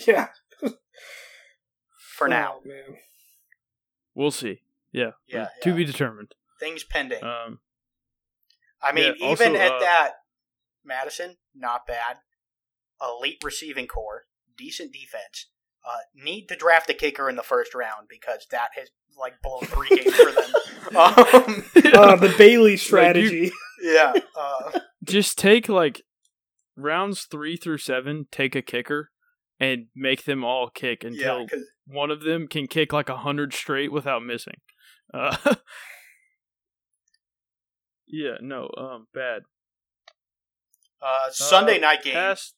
Yeah. For now, Oh, man. We'll see. Yeah. Yeah, To be determined. things pending. Um. I mean, yeah, even also, at uh, that, Mattison, not bad. Elite receiving core, decent defense. Uh, need to draft a kicker in the first round because that has like blown three games for them. [laughs] Um, Uh, the Bailey [laughs] strategy. yeah, [laughs] uh, just take like rounds three through seven, take a kicker and make them all kick yeah, one of them can kick like a hundred straight without missing. Uh, yeah, no, um, bad. Uh, Sunday night game. Past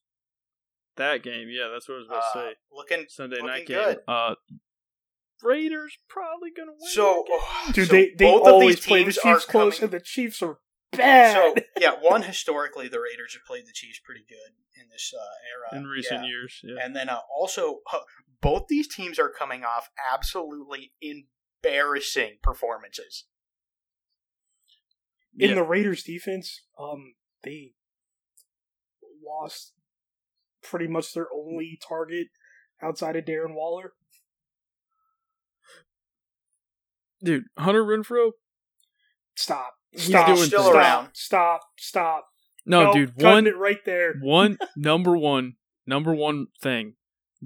that game, yeah, that's what I was about to uh, say. looking Sunday looking night game. good. Uh, Raiders probably gonna win. So, oh, [sighs] Dude, so they, they both of always these play the teams Chiefs are close, coming- and the Chiefs are [laughs] bad. So yeah, [laughs] one historically the Raiders have played the Chiefs pretty good in this uh, era in recent yeah. years, yeah. And then uh, also, uh, both these teams are coming off absolutely embarrassing performances. in Yeah. the Raiders defense, um, they lost pretty much their only target outside of Darren Waller. dude, Hunter Renfrow. Stop. He's doing still stop, around. Stop. Stop. No, Nope, dude, one it right there. [laughs] one number one number one thing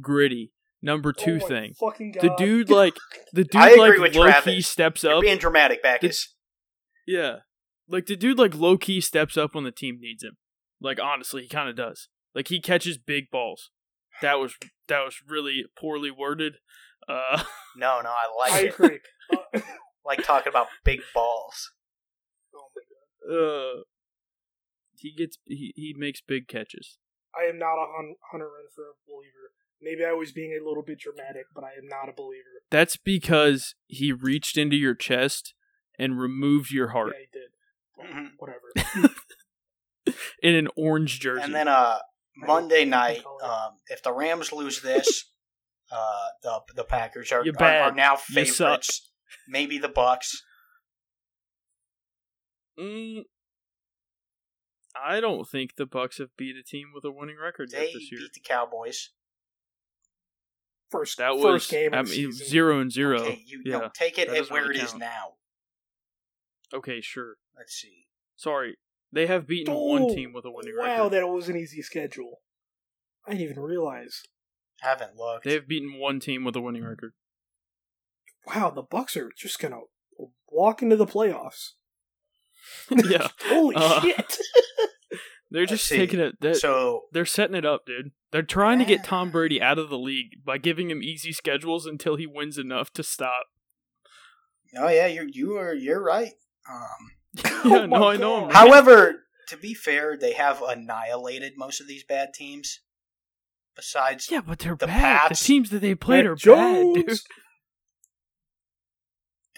gritty number oh two Oh my thing Fucking God. the dude like [laughs] the dude I agree like with low key Travis. steps You're up being dramatic, Backus. yeah like the dude like low key steps up when the team needs him like honestly he kind of does like he catches big balls that was that was really poorly worded uh [laughs] No, no, I like I it. agree. Uh, [laughs] like talking about big balls. oh my God. uh he gets he, he makes big catches I am not a Hun- Hunter Renfrow believer. Maybe I was being a little bit dramatic, but I am not a believer. that's because he reached into your chest and removed your heart Yeah, he did. Mhm. Whatever. [laughs] [laughs] in an orange jersey And then uh, Monday night, um, if the Rams lose this, [laughs] uh, the the Packers are, You're are, bad. are now You suck. favorites. Maybe the Bucs. Mm, I don't think the Bucs have beat a team with a winning record yet They this year. beat the Cowboys. First, That was first game. I Of the mean, season. zero and zero. Okay, you yeah. no, take it that at doesn't where really it is count. now. Okay, sure. Let's see. Sorry, they have beaten one Oh, team with a winning Wow, record. Wow, that was an easy schedule. I didn't even realize. Haven't looked. They have beaten one team with a winning record. Wow, the Bucs are just gonna walk into the playoffs. [laughs] [laughs] yeah, Holy Uh, shit! [laughs] they're just taking it. That, so they're setting it up, dude. They're trying to get Tom Brady out of the league by giving him easy schedules until he wins enough to stop. oh yeah, you you are you're right. Um, [laughs] yeah, Oh no, my I know. God. man. however, to be fair, they have annihilated most of these bad teams. Besides, Yeah, but they're The bad. Pats- the teams that they played Mac are bad, dude.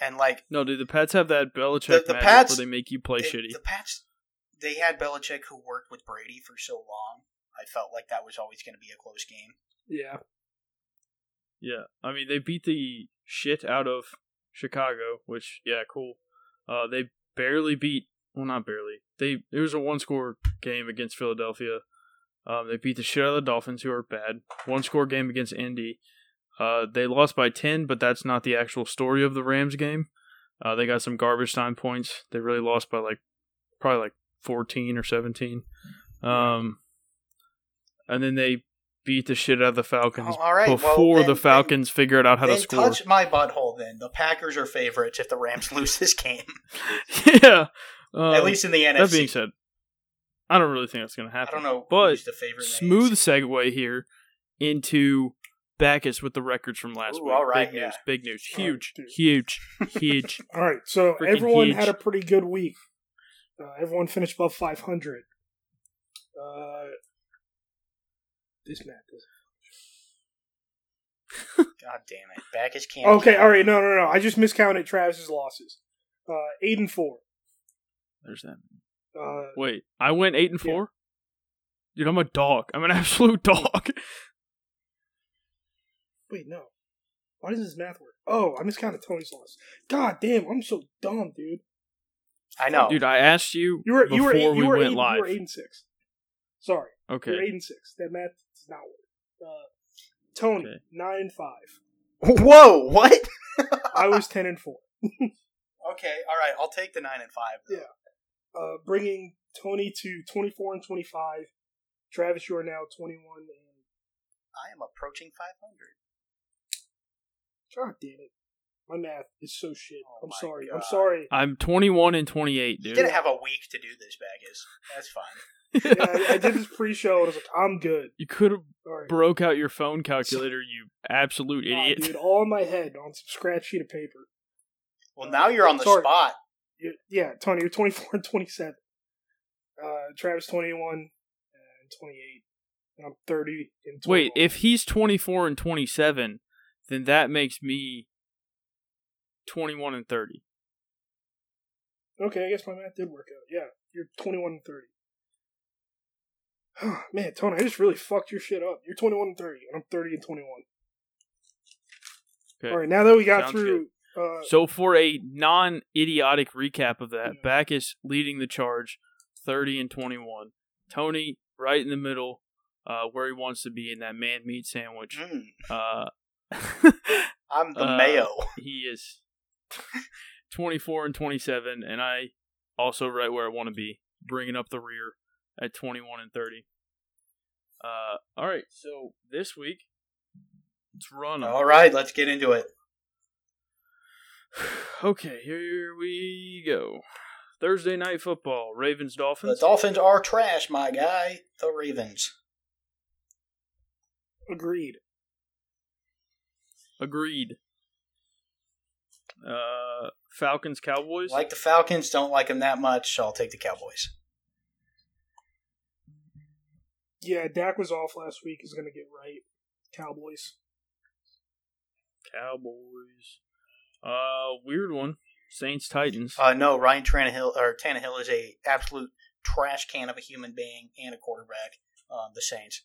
And like No, dude, the Pats have that Belichick The- the magic Pats- where they make you play it- shitty. the Pats, they had Belichick who worked with Brady for so long. I felt like that was always going to be a close game. Yeah, Yeah, I mean they beat the shit out of Chicago, which yeah, cool. Uh, they barely beat well, not barely. They it was a one score game against Philadelphia. Um, they beat the shit out of the Dolphins, who are bad. One score game against Indy. Uh, they lost by ten, but that's not the actual story of the Rams game. Uh, they got some garbage time points. They really lost by like probably like fourteen or seventeen. Um, and then they beat the shit out of the Falcons Oh, all right, well, before then- the Falcons figured out how to score. touch my butthole. Then the Packers are favorites if the Rams [laughs] lose this game. [laughs] yeah. Um, At least in the NFC. that being said, I don't really think that's going to happen. I happen. don't know but who's the favorite. Smooth AFC. segue here into Backus with the records from last Ooh, week. all right, big yeah. news, big news, huge, dude. huge, [laughs] huge. All right, so Freaking everyone huge. had a pretty good week. Uh, everyone finished above 500. Uh, this math is [laughs] God damn it, Backus can't. okay. All right, no, no, no. I just miscounted Travis's losses. Uh, eight and four. There's that. Uh, Wait, I went eight and Yeah. four. Dude, I'm a dog. I'm an [laughs] absolute dog. wait, no. Why does this math work? Oh, I miscounted Tony's loss. God damn, I'm so dumb, dude. I know. Dude, I asked you, You were before you were eight, we you were went eight, live. You were eight and six. Sorry, okay, you're eight and six. That math does not work. Uh, Tony Okay. nine and five. [laughs] Whoa, what? [laughs] I was ten and four. [laughs] okay, all right. I'll take the nine and five. Yeah. Uh, bringing Tony to 24 and 25. Travis, you are now 21 and. I am approaching five hundred. God damn it. My math is so shit. Oh I'm my sorry. I'm sorry. I'm 21 and 28, You're dude. gonna have a week to do this, Backus. That's fine. Yeah, I, I did this [laughs] pre show and I was like, I'm good. you could have All right. broke out your phone calculator, you absolute Nah, idiot. dude, all in my head on some scratch sheet of paper. Well, now you're on the Sorry. spot. You- yeah, Tony, you're 24 and 27. Uh, Travis, 21 and 28. And I'm 30 and 21. Wait, if he's 24 and 27, then that makes me 21 and 30. Okay, I guess my math did work out. Yeah, you're 21 and 30. [sighs] Man, Tony, I just really fucked your shit up. You're 21 and 30, and I'm 30 and 21. Okay. All right, now that we got Sounds through, uh, So for a non-idiotic recap of that, Yeah. Backus leading the charge, 30 and 21. Tony right in the middle, uh, where he wants to be in that man meat sandwich. Mm, Uh, [laughs] I'm the Uh, mayo. he is 24 and 27, and I also right where I want to be, bringing up the rear at 21 and 30. Uh, all right, so this week, let's run 'em. All right, let's get into it. [sighs] Okay, here we go. Thursday night football, Ravens Dolphins. The Dolphins. Dolphins are trash, my guy. The Ravens. agreed. Agreed. Uh, Falcons Cowboys. Like the Falcons, don't like them that much, so I'll take the Cowboys. Yeah, Dak was off last week. Is going to get right. Cowboys. Cowboys. Uh, weird one. Saints Titans. Uh, no, Ryan Tannehill or Tannehill is a absolute trash can of a human being and a quarterback. Um, the Saints.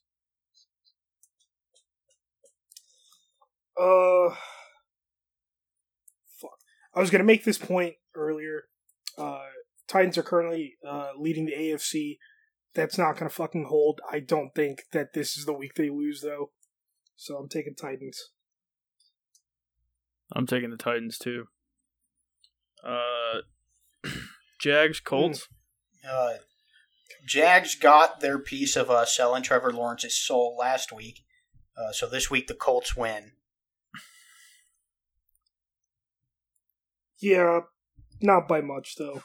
Uh, fuck. I was gonna make this point earlier. Uh, Titans are currently uh, leading the AFC. That's not gonna fucking hold. I don't think that this is the week they lose though. So I'm taking Titans. I'm taking the Titans too. Uh, [clears throat] Jags Colts. Uh, Jags got their piece of uh, selling Trevor Lawrence's soul last week, uh, so this week the Colts win. Yeah, not by much though.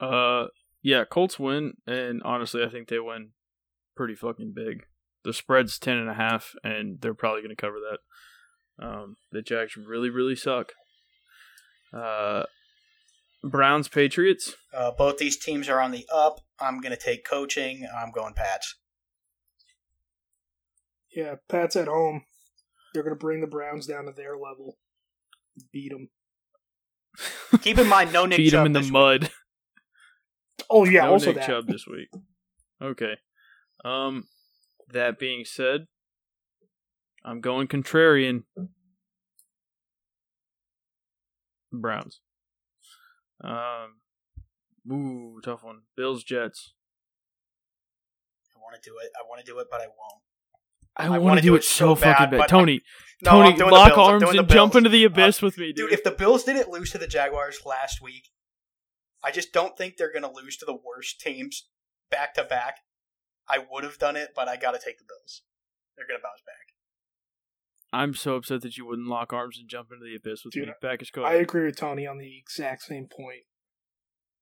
Uh, yeah, Colts win, and honestly, I think they win pretty fucking big. The spread's ten and a half, and they're probably going to cover that. Um, the Jags really, really suck. Uh, Browns Patriots. Uh, both these teams are on the up. I'm going to take coaching. I'm going Pats. Yeah, Pat's at home. They're gonna bring the Browns down to their level. Beat them. Keep in mind, no [laughs] Nick Beat Chubb them in the week. mud. Oh yeah, no also Nick that. Chubb this week. Okay. Um, that being said, I'm going contrarian. Browns. Um, ooh, tough one. Bills Jets. I want to do it. I want to do it, but I won't. I, I want wanna do do it it so so bad, fucking bad. Tony, No, Tony, I'm doing the lock arms and jump into the abyss with me, Dude, dude. if the Bills didn't lose to the Jaguars last week, I just don't think they're going to lose to the worst teams back to back. I would have done it, but I got to take the Bills. They're going to bounce back. I'm so upset that you wouldn't lock arms and jump into the abyss with Dude, me. Backus I agree with Tony on the exact same point.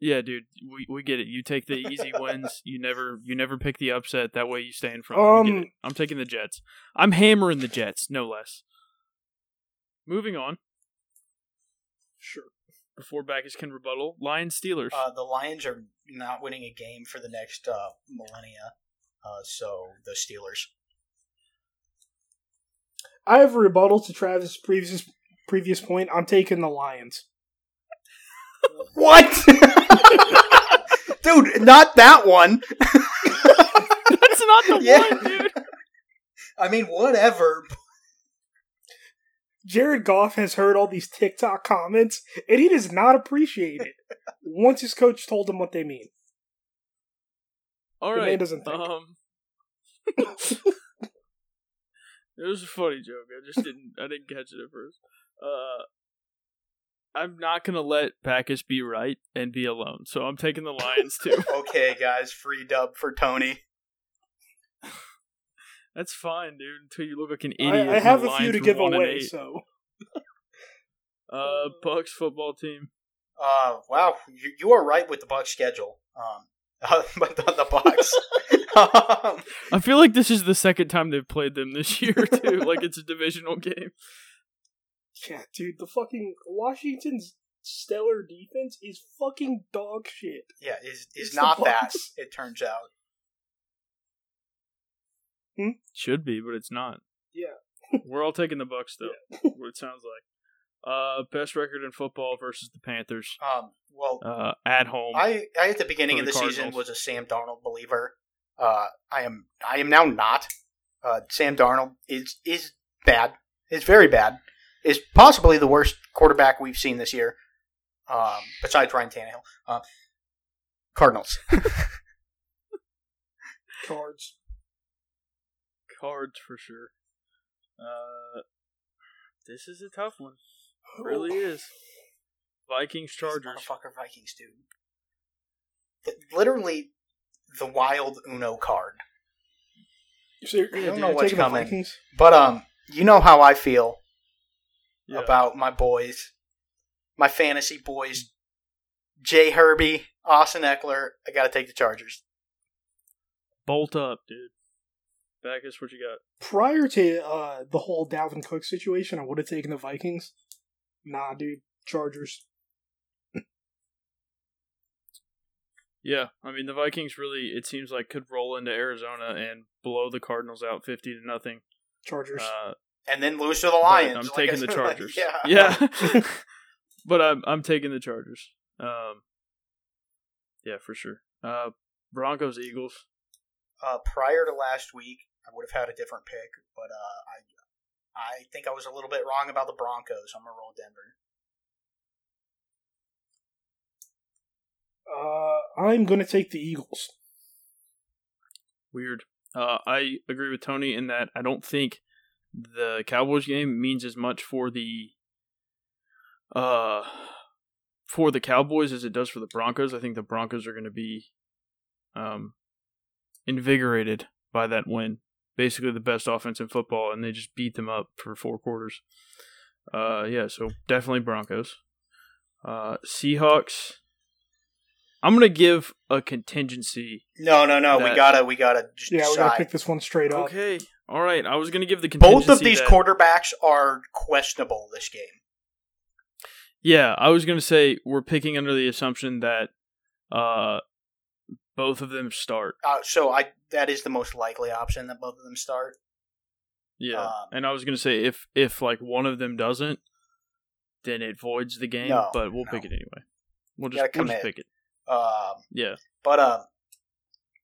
Yeah, dude, we, we get it. You take the easy [laughs] wins. You never you never pick the upset. That way you stay in front. Um. I'm taking the Jets. I'm hammering the Jets, no less. Moving on Sure. Before Backus can rebuttal. Lions Steelers. Uh, the Lions are not winning a game for the next uh, millennia, uh, so the Steelers. I have a rebuttal to Travis' previous previous point. I'm taking the Lions. [laughs] What? Dude, not that one. [laughs] That's not the Yeah. one, dude. I mean, whatever. Jared Goff has heard all these TikTok comments, and he does not appreciate it. [laughs] Once his coach told him what they mean. All The man doesn't think. Um, [laughs] it was a funny joke. I just didn't. I didn't catch it at first. Uh, I'm not gonna let Backus be right and be alone, so I'm taking the Lions too. [laughs] Okay, guys, free dub for Tony. That's fine, dude. Until you look like an idiot. I and have a few to give away, so [laughs] Uh, Bucs football team. Uh, wow, you, you are right with the Bucs schedule. Um, [laughs] but the, the Bucs. [laughs] um, I feel like this is the second time they've played them this year too. like it's a divisional game. yeah, dude, the fucking Washington's stellar defense is fucking dog shit. yeah, is is It's not that. It turns out. Should be, but it's not. Yeah. [laughs] We're all taking the Bucs though. [laughs] what it sounds like. Uh, best record in football versus the Panthers. Um, well, Uh, at home. I, I at the beginning of the the season was a Sam Darnold believer. Uh, I am I am now not. Uh, Sam Darnold is is bad. Is very bad. Is possibly the worst quarterback we've seen this year. Um, besides Ryan Tannehill. Uh, Cardinals. [laughs] Cards. Cards for sure. Uh, this is a tough one. It really is. Vikings Chargers. Motherfucker Vikings, dude. Th- Literally the wild Uno card. So you're, I don't you're know what's coming. Vikings? But um, you know how I feel Yeah. about my boys, my fantasy boys, Jay Herbie, Austin Ekeler. I got to take the Chargers. Bolt up, dude. Backus, what you got? Prior to uh, the whole Dalvin Cook situation, I would have taken the Vikings. Nah, dude, Chargers. [laughs] Yeah, I mean the Vikings really it seems like could roll into Arizona and blow the Cardinals out fifty to nothing. Chargers. Uh, And then lose to the but Lions. I'm like taking I the said, like, Chargers. yeah. [laughs] yeah. [laughs] but I'm I'm taking the Chargers. Um, yeah, for sure. Uh, Broncos Eagles. Uh, prior to last week, I would have had a different pick, but uh, I I think I was a little bit wrong about the Broncos. I'm gonna roll Denver. Uh, I'm gonna take the Eagles. Weird. Uh, I agree with Tony in that I don't think the Cowboys game means as much for the uh for the Cowboys as it does for the Broncos. I think the Broncos are going to be um invigorated by that win. Basically the best offense in football and they just beat them up for four quarters. Uh yeah, so definitely Broncos. Uh Seahawks I'm going to give a contingency No, no, no. we gotta, we gotta just Yeah, we're gonna pick this one straight up. Okay. All right. I was going to give the contingency Both of these that- quarterbacks are questionable this game. Yeah, I was going to say we're picking under the assumption that uh both of them start. Uh, so I that is the most likely option that both of them start. Yeah. Um, and I was going to say if if like one of them doesn't then it voids the game, No, but we'll no. pick it anyway. We'll just, we'll just pick it. Um, Yeah. but um,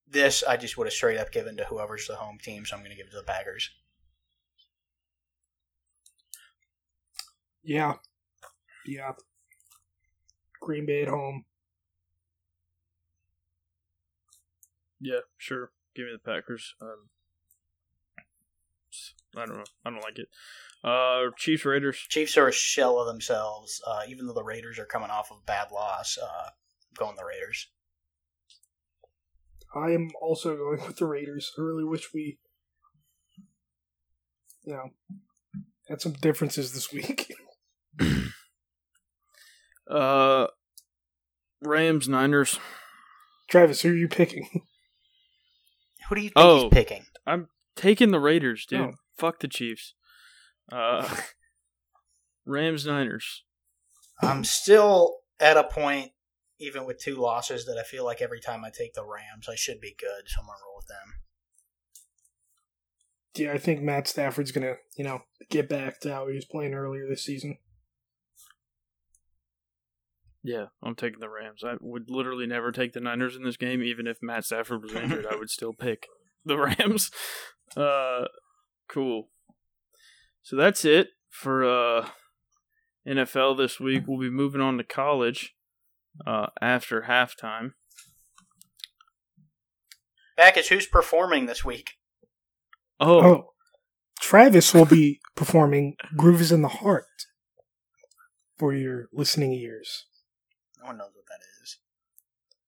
this I just would have straight up given to whoever's the home team, so I'm going to give it to the Packers. Yeah, yeah. Green Bay at home. Yeah, sure. Give me the Packers. Um, I don't know. I don't like it. Uh, Chiefs Raiders. Chiefs are a shell of themselves. Uh, even though the Raiders are coming off of a bad loss, uh, I'm going the Raiders. I am also going with the Raiders. I really wish we, you know, had some differences this week. [laughs] Uh, Rams Niners. Travis, who are you picking? [laughs] Who do you think Oh. he's picking? I'm taking the Raiders, dude. Oh. Fuck the Chiefs. Uh, [laughs] Rams Niners. I'm still at a point, even with two losses, that I feel like every time I take the Rams, I should be good. So I'm gonna roll with them. Yeah, I think Matt Stafford's gonna, you know, get back to how he was playing earlier this season. Yeah, I'm taking the Rams. I would literally never take the Niners in this game, even if Matt Stafford was injured. I would still pick the [laughs] Rams. Uh, cool. So that's it for uh NFL this week. We'll be moving on to college uh after halftime. Backus who's performing this week? Oh, Oh, Travis will be performing "Groove Is in the Heart" for your listening ears. No one knows what that is.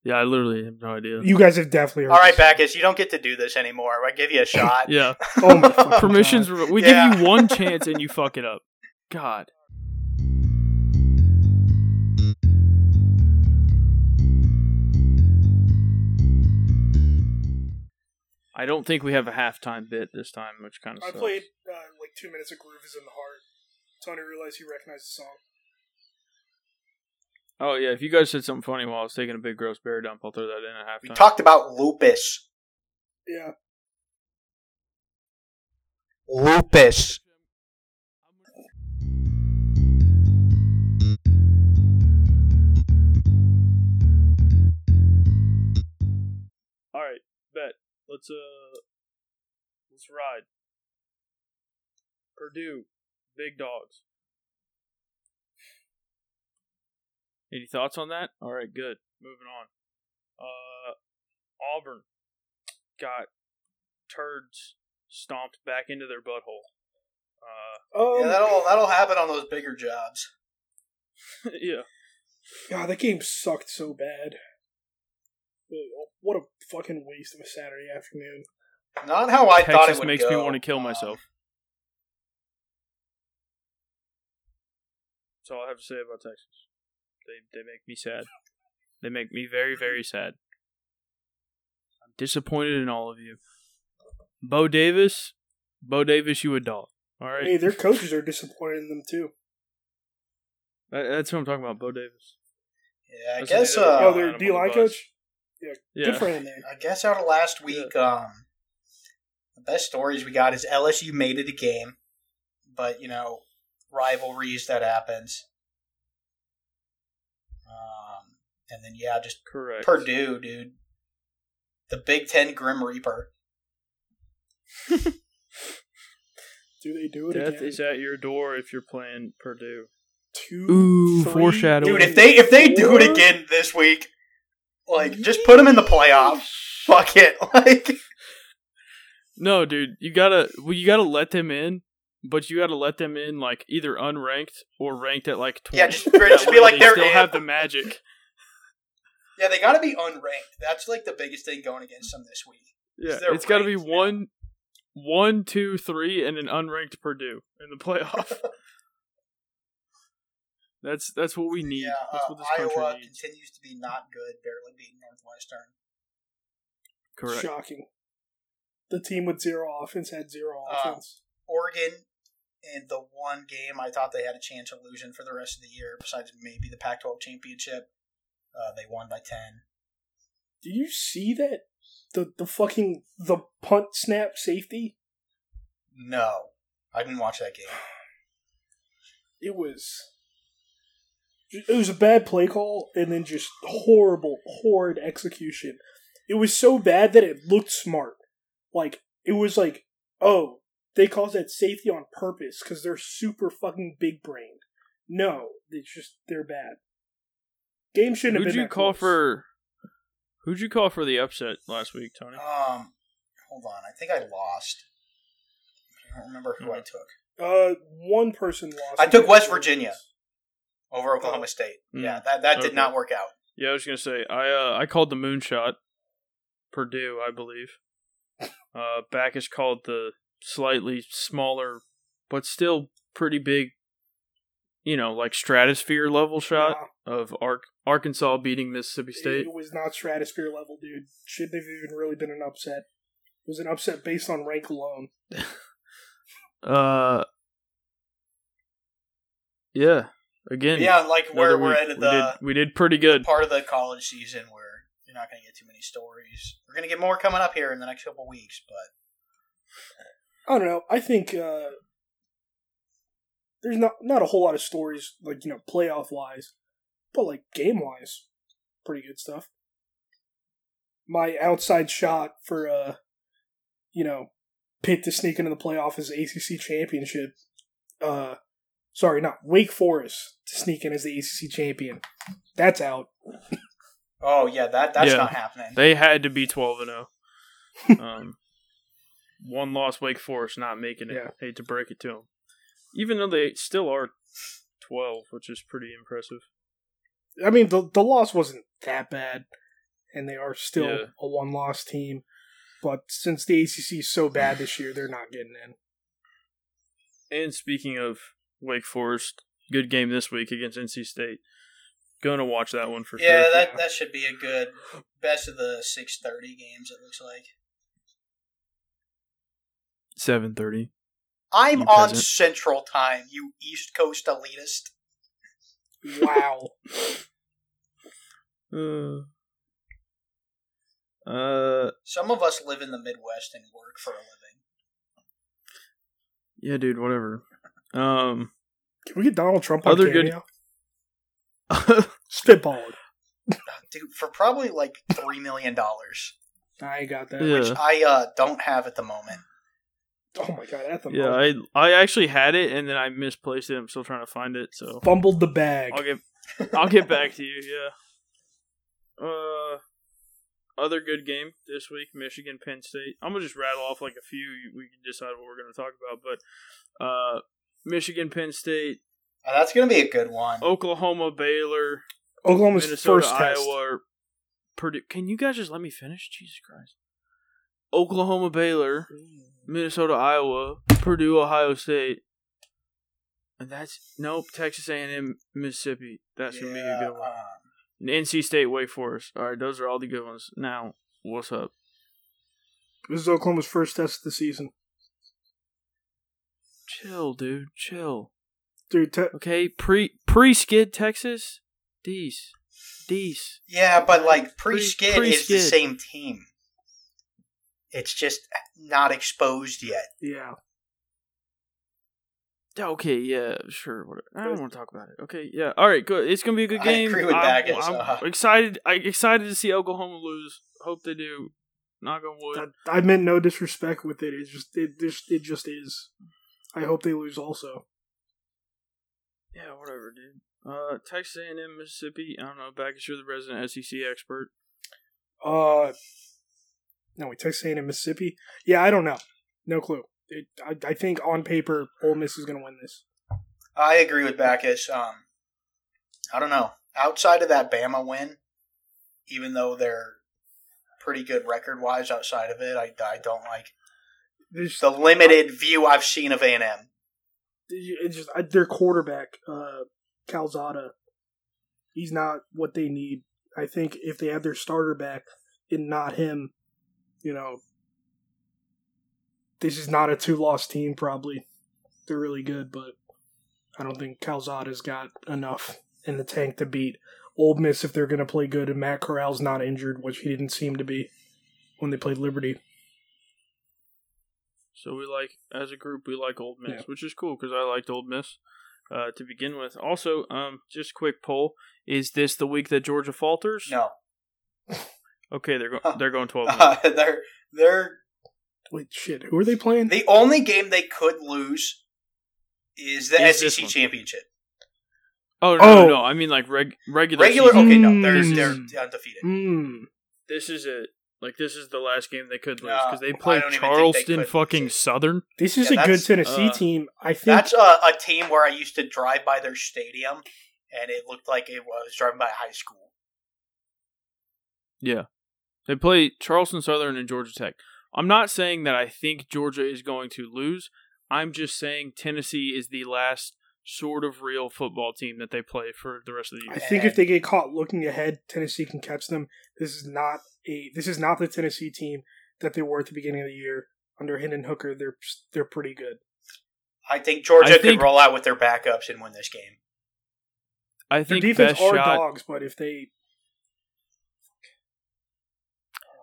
yeah, I literally have no idea. You guys have definitely heard. All right, this. Backus, you don't get to do this anymore. I give you a shot. [laughs] Yeah, [laughs] Oh my [laughs] permissions. God. We Yeah. give you one chance and you fuck it up. God. I don't think we have a halftime bit this time, which kind of I sucks. played uh, like two minutes of "Groove Is in the Heart." Tony realized he recognized the song. Oh yeah, if you guys said something funny while I was taking a big gross bear dump, I'll throw that in at We halftime. talked about lupus. Yeah, Lupus. All right, bet. Let's uh, let's ride. Purdue, big dogs. Any thoughts on that? All right, good. Moving on. Uh, Auburn got turds stomped back into their butthole. Uh, um, Yeah, that'll that'll happen on those bigger jobs. [laughs] yeah. God, that game sucked so bad. What a fucking waste of a Saturday afternoon. Not how I thought it would makes me want to kill Um, myself. That's all I have to say about Texas. They they make me sad. They make me very very sad. I'm disappointed in all of you. Bo Davis, Bo Davis, you a dog. All right, Hey, their coaches are disappointed in them too. That- that's what I'm talking about. Bo Davis. Yeah, I That's guess. what they did. Uh, oh, their D line coach. Yeah, Good for him, man. I guess out of last week, um, the best stories we got is LSU made it a game, but you know, rivalries that happens. Um, and then yeah, just correct. Purdue, dude, the Big Ten Grim Reaper. [laughs] Do they do it Death again? is at your door if you're playing Purdue. Two, Ooh, three, foreshadowing. Dude, if they if they do it again this week, like just put them in the playoffs. Fuck it, [laughs] like No, dude, you gotta well, you gotta let them in, but you gotta let them in like either unranked or ranked at like twenty. Yeah, just- just be like they they're still in. have the magic. Yeah, they got to be unranked. That's like the biggest thing going against them this week. Yeah, it's gotta be one, one, two, three, and an unranked Purdue in the [laughs] playoff. that's that's what we need. Yeah, that's uh, what this country Iowa needs. continues to be not good, barely beating Northwestern. Correct. Shocking. The team with zero offense had zero Uh, offense. Oregon, in the one game I thought they had a chance of losing for the rest of the year, besides maybe the Pac-12 championship, uh, they won by ten. Did you see that? The the fucking the punt snap safety. No, I didn't watch that game. [sighs] It was. It was a bad play call and then just horrible, horrid execution. It was so bad that it looked smart. Like it was like, oh, they caused that safety on purpose because they're super fucking big brained. No, it's just they're bad. Game shouldn't have Who'd been. you that call close. for? Who'd you call for the upset last week, Tony? Um, hold on. I think I lost. I don't remember who I Hmm. took Uh, one person lost. I took West Virginia. over Oklahoma Oh. State. Mm. Yeah, that that did not work out. Yeah, I was gonna say I uh, I called the moonshot, Purdue, I believe. Uh, Backus called the slightly smaller, but still pretty big. You know, like stratosphere level shot Nah, of Ark Arkansas beating Mississippi State. It was not stratosphere level, dude. Shouldn't have even really been an upset. It was an upset based on rank alone. [laughs] Uh, yeah. Again, Yeah, like where we're week. at we the did we did pretty good. part of the college season where you're not going to get too many stories. We're going to get more coming up here in the next couple weeks, but I don't know. I think uh, there's not not a whole lot of stories like you know playoff wise, but like game wise, pretty good stuff. My outside shot for uh, you know, Pitt to sneak into the playoff is ACC championship. Uh, sorry, not Wake Forest to sneak in as the ACC champion. That's out. oh yeah, that that's Yeah. not happening. They had to be twelve and zero. [laughs] Um, one loss, Wake Forest not making it. Yeah. Hate to break it to them, even though they still are twelve, which is pretty impressive. I mean, the the loss wasn't that bad, and they are still Yeah. a one loss team. But since the ACC is so bad this year, they're not getting in. And speaking of Wake Forest, good game this week against NC State. Going to watch that one for yeah, sure. that that should be a good best of the six thirty games. It looks like Seven thirty. I'm You on peasant. Central Time. You East Coast elitist. Wow. Uh, [laughs] [sighs] uh, Some of us live in the Midwest and work for a living. yeah, dude. Whatever. Um, Can we get Donald Trump on Other good- cameo? [laughs] Spitballing. Dude, for probably like three million dollars, I got that. yeah. I uh, don't have at the moment. Oh my god, at the Yeah. I I actually had it and then I misplaced it. I'm still trying to find it, so fumbled the bag. I'll get [laughs] I'll get back to you. Yeah. Uh, other good game this week: Michigan, Penn State. I'm gonna just rattle off like a few. We can decide what we're gonna talk about, but uh, Michigan, Penn State, Uh, that's gonna be a good one. Oklahoma, Baylor, Oklahoma's Minnesota, first test. Iowa, Purdue. Can you guys just let me finish? Jesus Christ. Oklahoma, Baylor, Minnesota, Iowa, Purdue, Ohio State, and that's nope. Texas A&M, Mississippi. That's gonna be a good one. And NC State, Wake Forest. All right, those are all the good ones. Now, what's up? This is Oklahoma's first test of the season. Chill, dude. Chill. Dude, te- Okay, pre pre skid Texas. These, these. yeah, but like Pre- pre-skid is the same team. It's just not exposed yet. yeah. Okay, yeah, sure. Whatever. I don't want to talk about it. Okay, yeah. All right, good. It's gonna be a good I game. agree with I'm, Baggins, I'm uh. excited. I excited to see Oklahoma lose. Hope they do. Knock on wood. I, I meant no disrespect with it. It's just it just it just is. I hope they lose also. Yeah, whatever, dude. Uh, Texas A&M, Mississippi. I don't know. Baggins, you're the resident SEC expert. Uh, no, wait, Texas A&M, Mississippi. Yeah, I don't know. No clue. It, I, I think on paper, Ole Miss is going to win this. I agree with Backus. Um, I don't know. Outside of that Bama win, even though they're pretty good record wise, outside of it, I, I don't like There's, the limited view I've seen of A and M. it's just I, their quarterback, uh, Calzada. He's not what they need. I think if they had their starter back and not him, you know, this is not a two-loss team. Probably, they're really good, but I don't think Calzada's got enough in the tank to beat Ole Miss if they're going to play good. And Matt Corral's not injured, which he didn't seem to be when they played Liberty. So we like, as a group, we like Ole Miss, Yeah. which is cool because I liked Ole Miss uh, to begin with. Also, um, just quick poll: Is this the week that Georgia falters? No, Okay, they're going. They're going twelve. [laughs] and uh, they're they're Wait, shit, who are they playing? the only game they could lose is the Is this SEC one. championship. Oh no, Oh. no, no, I mean like reg- regular. Regular. season. Okay, no, they're Mm. they're undefeated. Hmm. This is it. Like this is the last game they could lose No, because they play don't even think they Charleston could fucking it. Southern. This is Yeah, a good that's, Tennessee uh, team. I think That's a, a team where I used to drive by their stadium, and it looked like it was driving by high school. Yeah, they play Charleston Southern and Georgia Tech. I'm not saying that I think Georgia is going to lose. I'm just saying Tennessee is the last sort of real football team that they play for the rest of the year. I think if they get caught looking ahead, Tennessee can catch them. This is not a this is not the Tennessee team that they were at the beginning of the year under Hendon Hooker. They're they're pretty good. I think Georgia I could think- roll out with their backups and win this game. I think Their think defense best are shot, dogs, but if they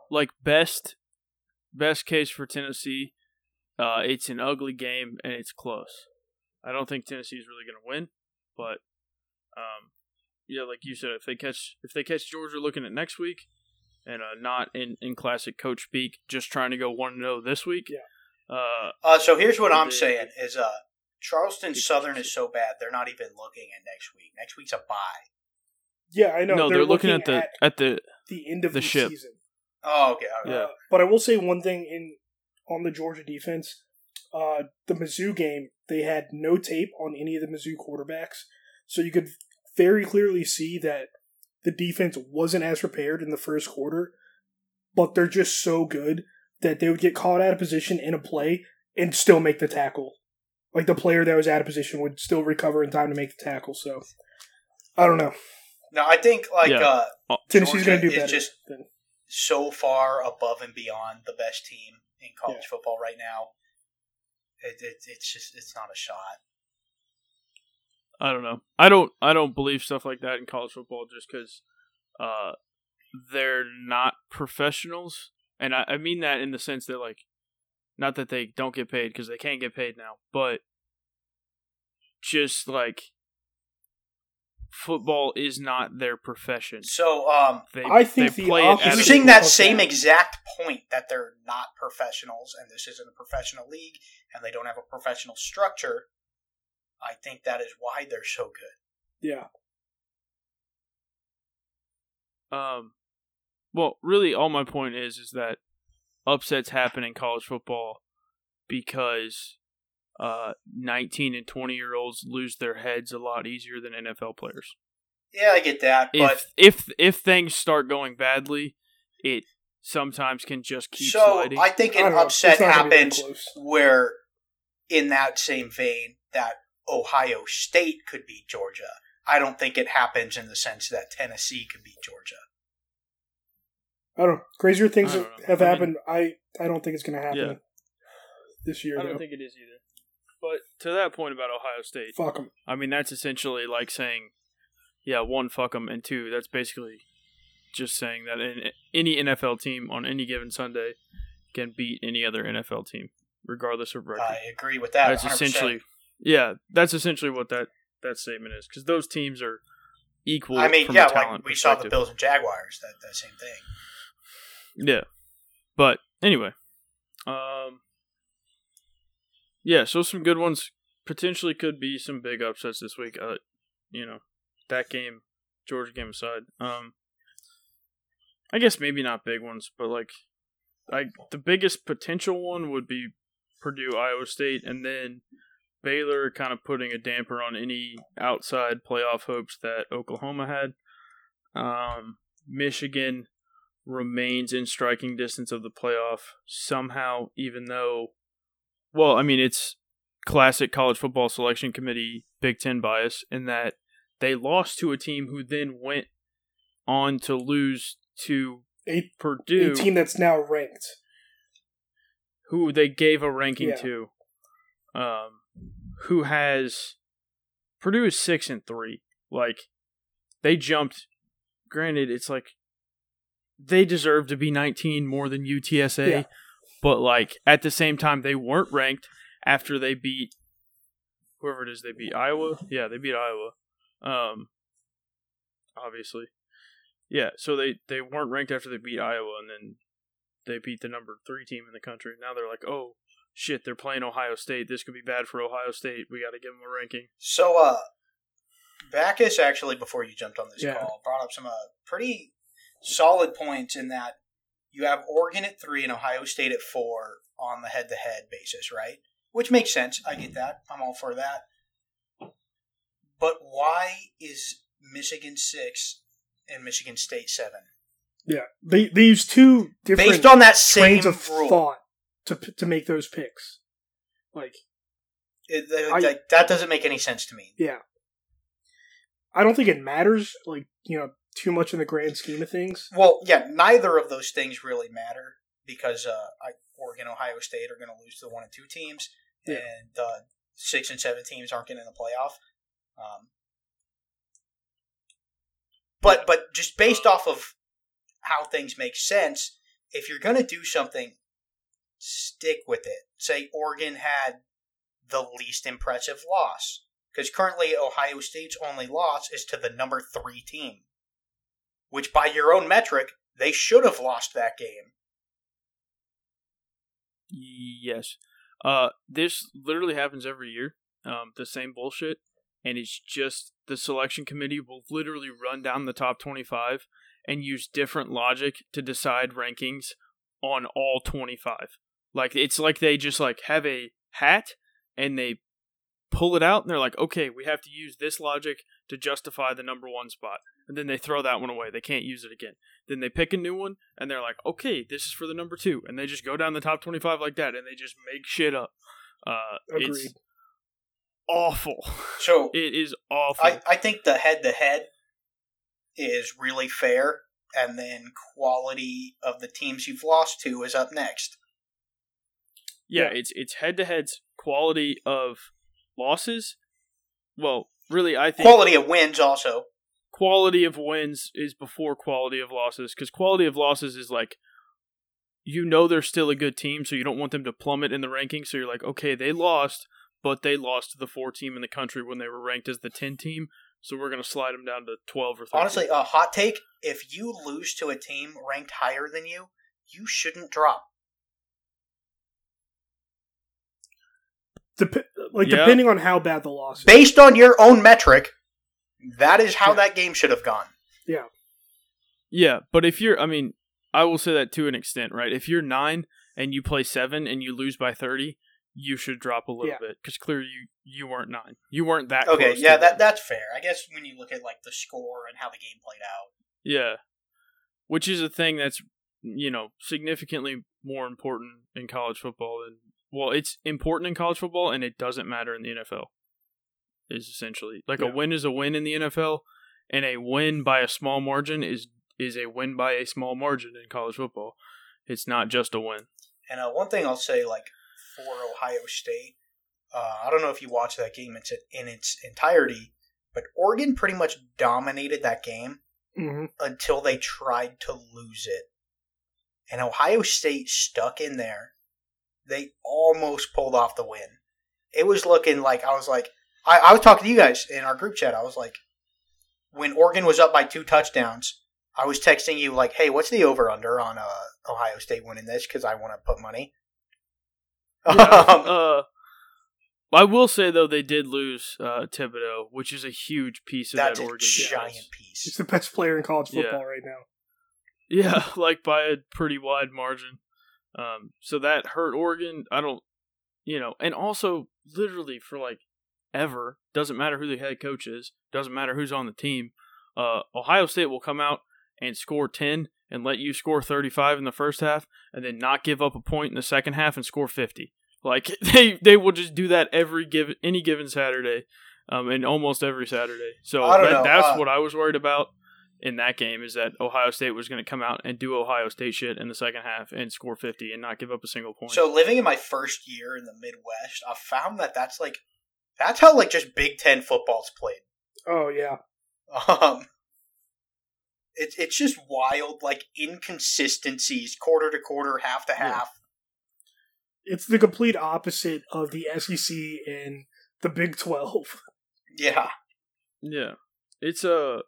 like best best case for Tennessee, uh, it's an ugly game and it's close. I don't think Tennessee's really going to win, but um, yeah, like you said, if they catch if they catch Georgia looking at next week, and uh, not in, in classic coach speak, just trying to go one zero this week. Yeah. Uh, Uh, so here's what I'm They- saying: is uh, Charleston Southern is so bad they're not even looking at next week. Next week's a bye. yeah, I know no, they're, looking, at the at the the end of the the, ship. season. Oh, okay. all right. Yeah. Uh, but I will say one thing in on the Georgia defense, uh, the Mizzou game, they had no tape on any of the Mizzou quarterbacks, so you could very clearly see that the defense wasn't as prepared in the first quarter. But they're just so good that they would get caught out of position in a play and still make the tackle. Like the player that was out of position would still recover in time to make the tackle. So I don't know. No, I think like Yeah. uh, Tennessee's going to do better. just than- so far above and beyond the best team in college Yeah. football right now. It, it, it's just it's not a shot. I don't know. I don't I don't believe stuff like that in college football just because uh, they're not professionals, and I, I mean that in the sense that like, not that they don't get paid because they can't get paid now, but just like football is not their profession. So um, They, I think they the play it opposite using that of same exact point that they're not professionals and this isn't a professional league and they don't have a professional structure, I think that is why they're so good. yeah. Um, well, really, all my point is is that upsets happen in college football because uh, 19 and 20 year olds lose their heads a lot easier than NFL players. Yeah, I get that, but If if if things start going badly, it sometimes can just keep so sliding. I think I an know. upset It's not gonna be that happens where, in that same vein, that Ohio State could beat Georgia. I don't think it happens in the sense that Tennessee could beat Georgia. I don't know. Crazier things I don't have I mean- happened. I I don't think it's going to happen Yeah. this year. I don't though. think it is either. But to that point about Ohio State, Fuck them. I mean, that's essentially like saying, yeah, one, fuck them, and two, that's basically just saying that in, any NFL team on any given Sunday can beat any other NFL team, regardless of record. I agree with that. that's 100%. essentially, yeah, that's essentially what that, that statement is, because those teams are equal. I mean, from yeah, a like we saw the. Bills and Jaguars. That that same thing. Yeah. But anyway, um yeah, so some good ones potentially could be some big upsets this week. Uh you know, that game, Georgia game aside. Um I guess maybe not big ones, but like I the biggest potential one would be Purdue Iowa State and then Baylor kind of putting a damper on any outside playoff hopes that Oklahoma had. Um Michigan remains in striking distance of the playoff somehow, even though, well, I mean, it's classic college football selection committee Big Ten bias in that they lost to a team who then went on to lose to A, Purdue, a team that's now ranked. who they gave a ranking Yeah. to, um, who has Purdue is six and three. Like they jumped. Granted, it's like they deserve to be 19 more than UTSA, Yeah. But like at the same time, they weren't ranked after they beat whoever it is. They beat Iowa. Yeah, they beat Iowa. Um, obviously, yeah. So they they weren't ranked after they beat Iowa, and then they beat the number three team in the country. Now they're like, oh shit, they're playing Ohio State. This could be bad for Ohio State. We got to give them a ranking. So, uh, Backus actually, before you jumped on this Yeah. call, brought up some uh, pretty solid points in that you have Oregon at three and Ohio State at four on the head-to-head basis, right? Which makes sense. I get that. I'm all for that. But why is Michigan six and Michigan State seven? Yeah, they they use two different Based on that same of rule, thought to to make those picks. Like, It- I- that doesn't make any sense to me. yeah, I don't think it matters. Like, you know, too much in the grand scheme of things. Well, yeah, neither of those things really matter because uh, I, Oregon, Ohio State are going to lose to the one and two teams, Yeah. and uh, six and seven teams aren't getting in the playoff. Um, but but just based off of how things make sense, if you're going to do something, stick with it. Say Oregon had the least impressive loss because currently Ohio State's only loss is to the number three team which by your own metric, they should have lost that game. Yes. Uh, this literally happens every year. Um, the same bullshit, and it's just the selection committee will literally run down the top twenty-five and use different logic to decide rankings on all twenty-five. Like it's like they just like have a hat and they pull it out and they're like, okay, we have to use this logic to justify the number one spot, and then they throw that one away. They can't use it again. Then they pick a new one and they're like, okay, this is for the number two, and they just go down the top twenty-five like that, and they just make shit up. Uh, Agreed. it's awful. [laughs] So It is awful. I, I think the head to head is really fair, and then quality of the teams you've lost to is up next. yeah, yeah. it's it's head to heads quality of losses. Well, really, I think Quality of wins also. quality of wins is before quality of losses because quality of losses is like you know they're still a good team so you don't want them to plummet in the rankings so you're like okay they lost but they lost to the four team in the country when they were ranked as the 10 team so we're going to slide them down to 12 or 13 Honestly, a hot take if you lose to a team ranked higher than you, you shouldn't drop. Dep- like Yeah. depending on how bad the loss is. Based on your own metric, that is how that game should have gone. yeah Yeah, but if you're i mean i will say that to an extent right if you're 9 and you play 7 and you lose by 30 you should drop a little Yeah. bit because clearly you you weren't 9 you weren't that Okay, close yeah, them. that that's fair. I guess when you look at like the score and how the game played out. Yeah. Which is a thing that's, you know, significantly more important in college football than well, it's important in college football and it doesn't matter in the NFL. Is essentially like Yeah. a win is a win in the NFL and a win by a small margin is is a win by a small margin in college football. It's not just a win. And uh, one thing I'll say, like for Ohio State, uh, I don't know if you watched that game in its, in its entirety, but Oregon pretty much dominated that game hmm until they tried to lose it, and Ohio State stuck in there. They almost pulled off the win. It was looking like I was like I, I was talking to you guys in our group chat. I was like, when Oregon was up by two touchdowns, I was texting you like, "Hey, what's the over under on uh, Ohio State winning this? Because I want to put money." [laughs] Um, uh I will say though they did lose uh, Thibodeaux, which is a huge piece of that's that a Oregon defense. giant piece. He's the best player in college Yeah. football right now. Yeah, [laughs] like by a pretty wide margin. Um, so that hurt Oregon. I don't, you know, and also literally for like ever doesn't matter who the head coach is, doesn't matter who's on the team. Uh, Ohio State will come out and score ten and let you score thirty five in the first half, and then not give up a point in the second half and score fifty. Like [laughs] they they will just do that every given any given Saturday, um, and almost every Saturday. So that, that's uh, what I was worried about in that game is that Ohio State was going to come out and do Ohio State shit in the second half and score 50 and not give up a single point. So living in my first year in the Midwest, I found that that's like that's how like just Big Ten football's played. Oh yeah, Um, it's it's just wild, like inconsistencies, quarter to quarter, half to Yeah. half. it's the complete opposite of the SEC and the Big Twelve. Yeah, yeah. It's a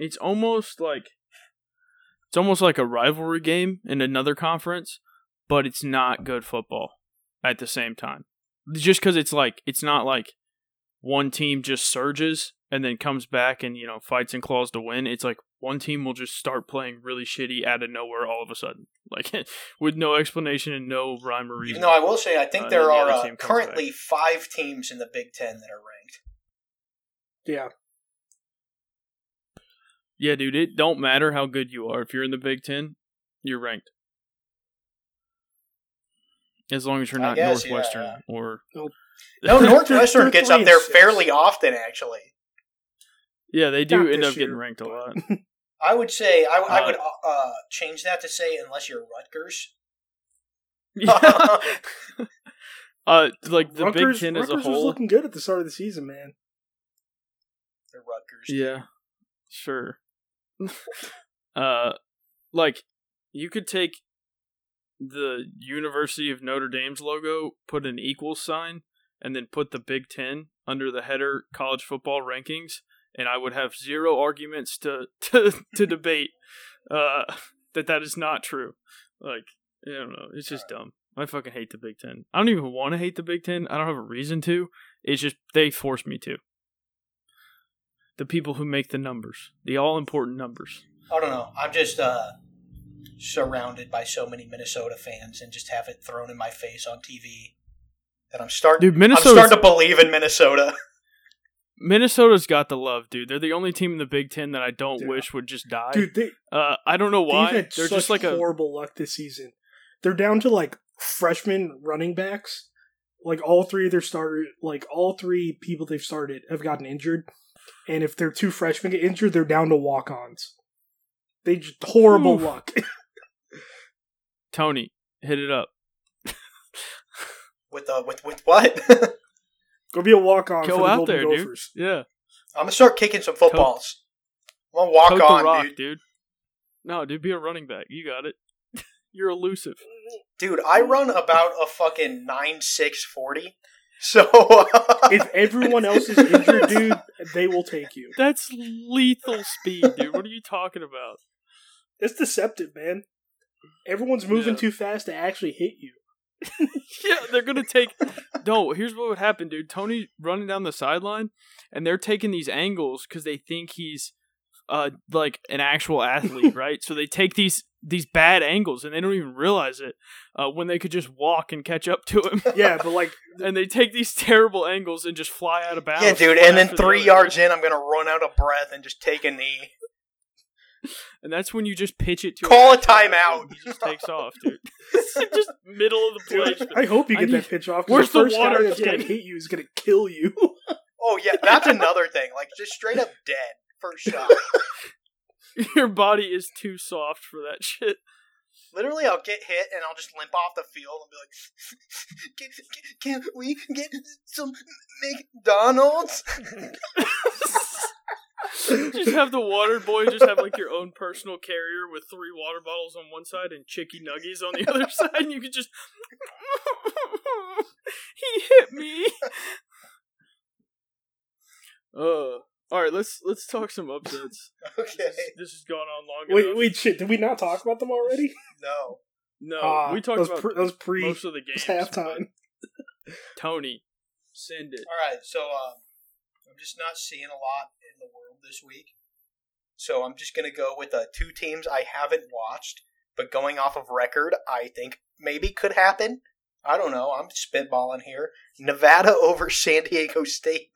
it's almost like it's almost like a rivalry game in another conference, but it's not good football at the same time. Just cuz it's like it's not like one team just surges and then comes back and you know fights and claws to win. It's like one team will just start playing really shitty out of nowhere all of a sudden, [laughs] like with no explanation and no rhyme or reason. Even though I will say, I think Uh, there then the are uh, team comes currently five teams in the Big Ten that are ranked. Yeah. Yeah, dude, it don't matter how good you are if you're in the Big Ten, you're ranked. As long as you're not guess, Northwestern yeah. or [laughs] No, They're- Northwestern gets up there fairly often, actually. yeah, they do Not end this up getting ranked a lot. [laughs] I would say I, I Uh, would uh, change that to say unless you're Rutgers. [laughs] Yeah. uh, like the Rutgers, Big Ten as a Rutgers was looking good at the start of the season, man. They're Rutgers. Yeah, sure. Uh, like you could take the University of Notre Dame's logo, put an equal sign, and then put the Big Ten under the header college football rankings, and I would have zero arguments to [laughs] to, to debate uh, that that is not true. Like I don't know, it's just dumb. I fucking hate the Big Ten. I don't even want to hate the Big Ten. I don't have a reason to. It's just they force me to. The people who make the numbers, the all important numbers. I don't know. I'm just uh, surrounded by so many Minnesota fans and just have it thrown in my face on TV that I'm starting. Dude, I'm Minnesota. starting to believe in Minnesota. [laughs] Minnesota's got the love, dude. They're the only team in the Big Ten that I don't Yeah. wish would just die. Dude, they, uh, I don't know why. they've had They're such just like a horrible luck this season. They're down to like freshman running backs. Like all three of their starter, like all three people they've started have gotten injured, and if their two freshmen get injured, they're down to walk-ons. They just horrible Oof. luck. [laughs] Tony. Hit it up. With uh, with with what? [laughs] Go be a walk-on Go for the out Golden there, dude. I'm gonna start kicking some footballs. I'm gonna walk Tote on, the rock, dude. dude. No, dude, be a running back. You got it. [laughs] You're elusive. Dude, I run about a fucking nine six forty. [laughs] So If everyone else is injured, dude, they will take you. That's lethal speed, dude. What are you talking about? It's deceptive, man. Everyone's moving Yeah. too fast to actually hit you. [laughs] yeah, they're gonna take. [laughs] No, here's what would happen, dude. Tony running down the sideline, and they're taking these angles because they think he's, uh, like an actual athlete, right? So they take these these bad angles, and they don't even realize it. Uh, when they could just walk and catch up to him, Yeah, but [laughs] like, and they take these terrible angles and just fly out of bounds. yeah, dude. And then after the three yards in, I'm gonna run out of breath and just take a knee. [laughs] and that's when you just pitch it to Call him, a timeout. He just takes off, dude. [laughs] just middle of the play. dude, I hope you I get need- that pitch off. Where's the the water guy that's kid? gonna hit you is gonna kill you. Oh yeah, that's another thing. Like just straight up dead first shot. [laughs] Your body is too soft for that shit. Literally, I'll get hit and I'll just limp off the field and be like, [laughs] "Can, can we get some McDonald's?" [laughs] just have the water boy just have like your own personal carrier with three water bottles on one side and chicky nuggies on the other side and you could just he hit me uh all right let's let's talk some upsets [laughs] Okay, this, this has gone on long wait, enough wait, shit! Did we not talk about them already? [laughs] no. no Ah, we talked that was about pre- that was pre most of the [laughs] games halftime. tony send it All right, so um, I'm just not seeing a lot in the world this week. So I'm just gonna go with uh, two teams I haven't watched, but going off of record, I think maybe could happen. I don't know. I'm spitballing here. Nevada over San Diego State.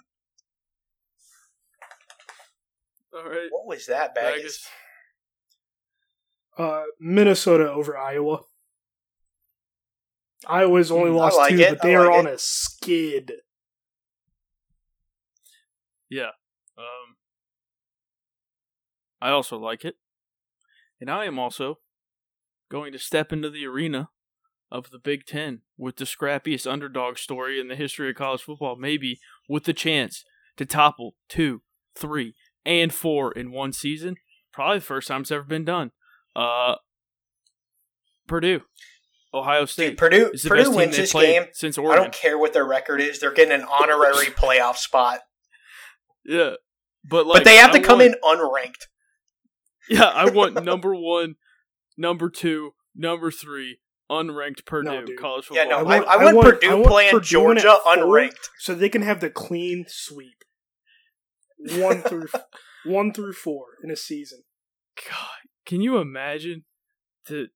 All right What was that, Baggins? Baggins. Uh, Minnesota over Iowa. Iowa's only Mm, lost like two, it, but they I are like on a skid. Yeah. Um I also like it. And I am also going to step into the arena of the Big Ten with the scrappiest underdog story in the history of college football, maybe with the chance to topple two, three, and four in one season. Probably the first time it's ever been done. Uh Purdue. Ohio State. Dude, Purdue, is the Purdue best team wins this game. since I don't care what their record is. They're getting an honorary [laughs] playoff spot, Yeah. But like but they have I to come want- in unranked. [laughs] Yeah, I want [laughs] number one, number two, number three, unranked Purdue dude. college Yeah, no, I I, want- I I want, want- Purdue I want playing Purdue Georgia four. unranked. So they can have the clean sweep. One [laughs] through one through four in a season. God, can you imagine the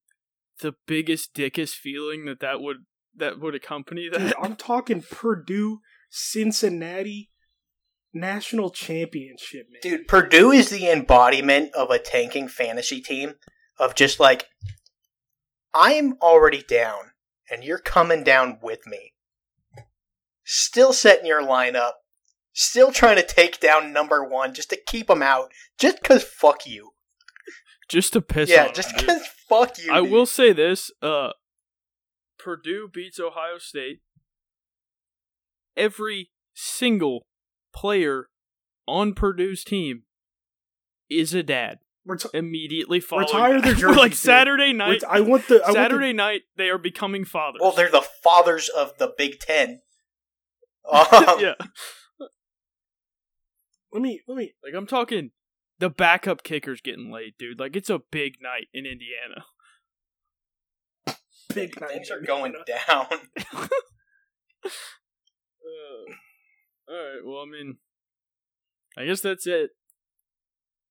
the biggest dickest feeling that that would that would accompany that? Dude, I'm talking Purdue, Cincinnati, national championship, man. Dude, Purdue is the embodiment of a tanking fantasy team of just like I'm already down and you're coming down with me. Still setting your lineup, still trying to take down number 1 just to keep them out just cuz fuck you. just to piss yeah, on just cuz fuck you. I dude. will say this: uh, Purdue beats Ohio State. Every single player on Purdue's team is a dad. Reti- Immediately following, Retire their [laughs] that. jerseys, like dude. Saturday night. ret- I want the I want the- Saturday night, they are becoming fathers. Well, they're the fathers of the Big 10. [laughs] Um, yeah, let me let me like I'm talking, the backup kicker's getting laid, dude. Like it's a big night in Indiana. [laughs] big night. Things are going down. [laughs] Uh, all right. Well, I mean, I guess that's it.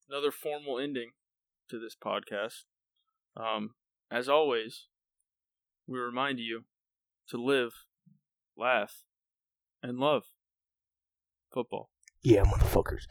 Another formal ending to this podcast. Um, as always, we remind you to live, laugh, and love football. Yeah, motherfuckers.